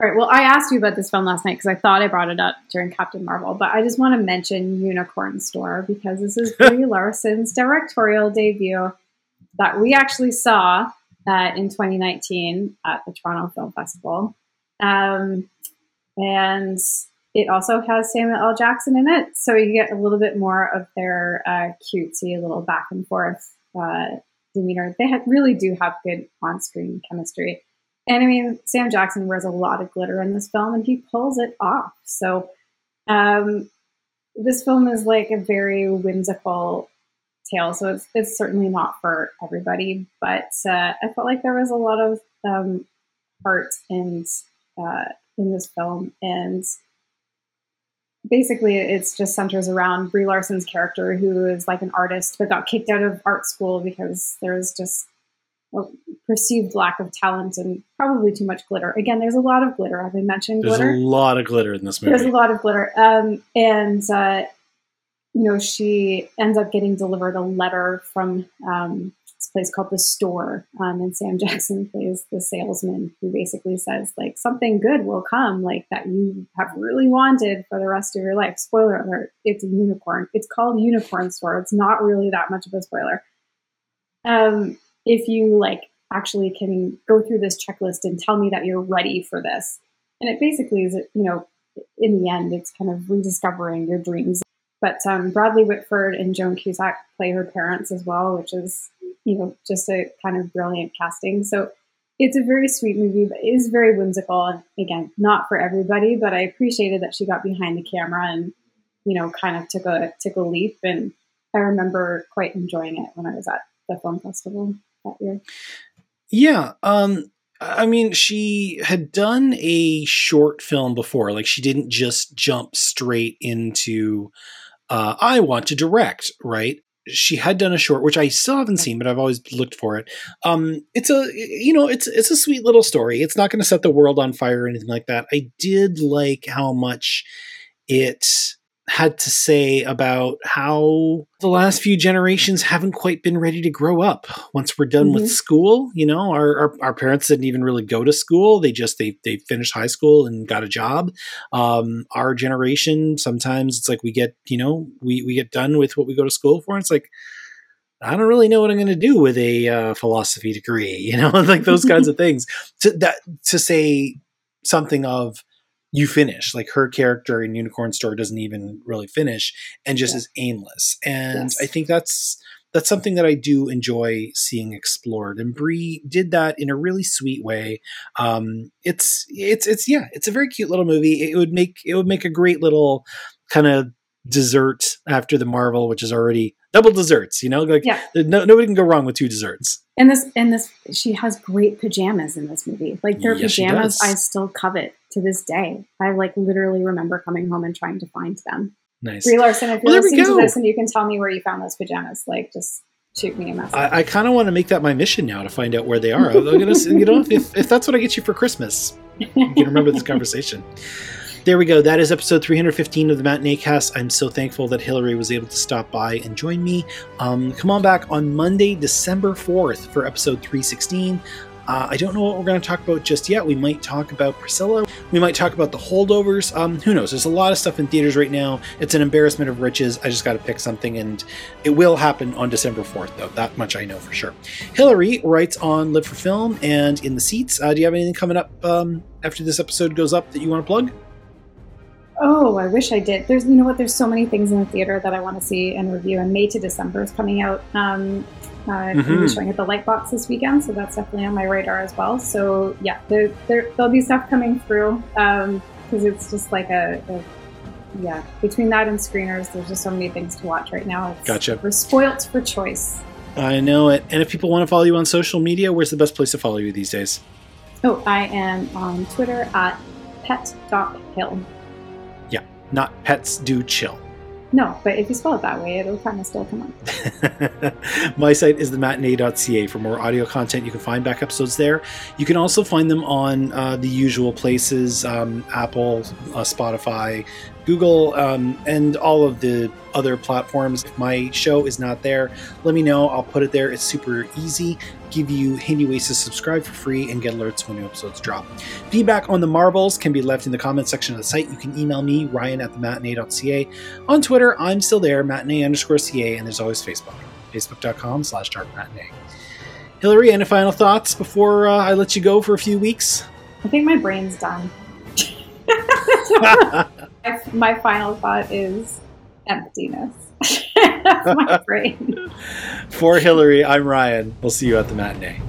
All right. Well, I asked you about this film last night because I thought I brought it up during Captain Marvel, but I just want to mention Unicorn Store because this is Brie Larson's directorial debut that we actually saw uh, in 2019 at the Toronto Film Festival. Um, and it also has Samuel L. Jackson in it, so you get a little bit more of their uh, cutesy little back and forth uh, demeanor. They really do have good on-screen chemistry. And I mean, Sam Jackson wears a lot of glitter in this film, and he pulls it off. So, um, this film is like a very whimsical tale. So it's it's certainly not for everybody, but uh, I felt like there was a lot of um, heart and uh, in this film, and basically it just centers around Brie Larson's character, who is like an artist but got kicked out of art school because there's just a perceived lack of talent and probably too much glitter. Again, there's a lot of glitter. Have I mentioned There's glitter? There's a lot of glitter in this movie. There's a lot of glitter. Um, and, uh, you know, she ends up getting delivered a letter from um, this place called The Store. Um, and Sam Jackson plays the salesman who basically says, like, something good will come, like, that you have really wanted for the rest of your life. Spoiler alert, it's a unicorn. It's called Unicorn Store. It's not really that much of a spoiler. Um, if you, like, actually can go through this checklist and tell me that you're ready for this. And it basically is, you know, in the end, it's kind of rediscovering your dreams. But um, Bradley Whitford and Joan Cusack play her parents as well, which is, you know, just a kind of brilliant casting. So it's a very sweet movie, but it is very whimsical. And again, not for everybody, but I appreciated that she got behind the camera and you know, kind of took a took a leap, and I remember quite enjoying it when I was at the film festival that year. Yeah. Um, I mean, she had done a short film before. Like, she didn't just jump straight into, uh, I want to direct, right? She had done a short, which I still haven't seen, but I've always looked for it. Um, it's a, you know, it's it's a sweet little story. It's not going to set the world on fire or anything like that. I did like how much it had to say about how the last few generations haven't quite been ready to grow up once we're done Mhm. with school you know our, our our parents didn't even really go to school they just they they finished high school and got a job um our generation sometimes it's like we get you know we we get done with what we go to school for and it's like I don't really know what I'm going to do with a uh, philosophy degree, you know, like those kinds of things. To that to say something of you finish, like her character in Unicorn Store doesn't even really finish and just Yeah. is aimless. And Yes. I think that's that's something that I do enjoy seeing explored. And Brie did that in a really sweet way. Um, it's it's it's yeah, it's a very cute little movie. It would make it would make a great little kind of dessert after the Marvel, which is already double desserts. You know, like Yeah. no, nobody can go wrong with two desserts. And this and this she has great pajamas in this movie. Like their Yes, pajamas. I still covet to this day. I like literally remember coming home and trying to find them. Nice. Brie Larson, if you're Well, listening to this and you can tell me where you found those pajamas, like just shoot me a message. I, I kind of want to make that my mission now to find out where they are. I'm gonna, you know, if, if that's what I get you for Christmas, you can remember this conversation. There we go. That is episode 315 of the Matinee Cast. I'm so thankful that Hillary was able to stop by and join me. Um, come on back on Monday, December 4th for episode 316. Uh, I don't know what we're going to talk about just yet. We might talk about Priscilla. We might talk about the holdovers. Um, who knows? There's a lot of stuff in theaters right now. It's an embarrassment of riches. I just got to pick something, and it will happen on December 4th, though. That much I know for sure. Hillary writes on Live for Film and in the seats. Uh, do you have anything coming up um, after this episode goes up that you want to plug? Oh, I wish I did. There's, you know what? There's so many things in the theater that I want to see and review. And May to December is coming out. Um, uh, I'm be Mhm. showing at the Lightbox this weekend, so that's definitely on my radar as well. So yeah, there, there there'll be stuff coming through because it's just like a, a yeah. Between that and screeners, there's just so many things to watch right now. It's, Gotcha. We're spoilt for choice. I know it. And if people want to follow you on social media, where's the best place to follow you these days? Oh, I am on Twitter at pet.hill. Yeah, not pets do chill. No, but if you spell it that way, it'll kind of still come up. My site is thematinee.ca. For more audio content, you can find back episodes there. You can also find them on uh, the usual places um, Apple, uh, Spotify, Google, um, and all of the other platforms. If my show is not there, let me know. I'll put it there. It's super easy. Give you handy ways to subscribe for free and get alerts when new episodes drop. Feedback on the Marvels can be left in the comment section of the site. You can email me, Ryan at thematinee.ca. On Twitter, I'm still there, matinee underscore CA, and there's always Facebook, facebook.com slash dark matinee. Hillary, any final thoughts before uh, I let you go for a few weeks? I think my brain's done. my final thought is emptiness. my brain. for Hillary, I'm Ryan. We'll see you at the matinee.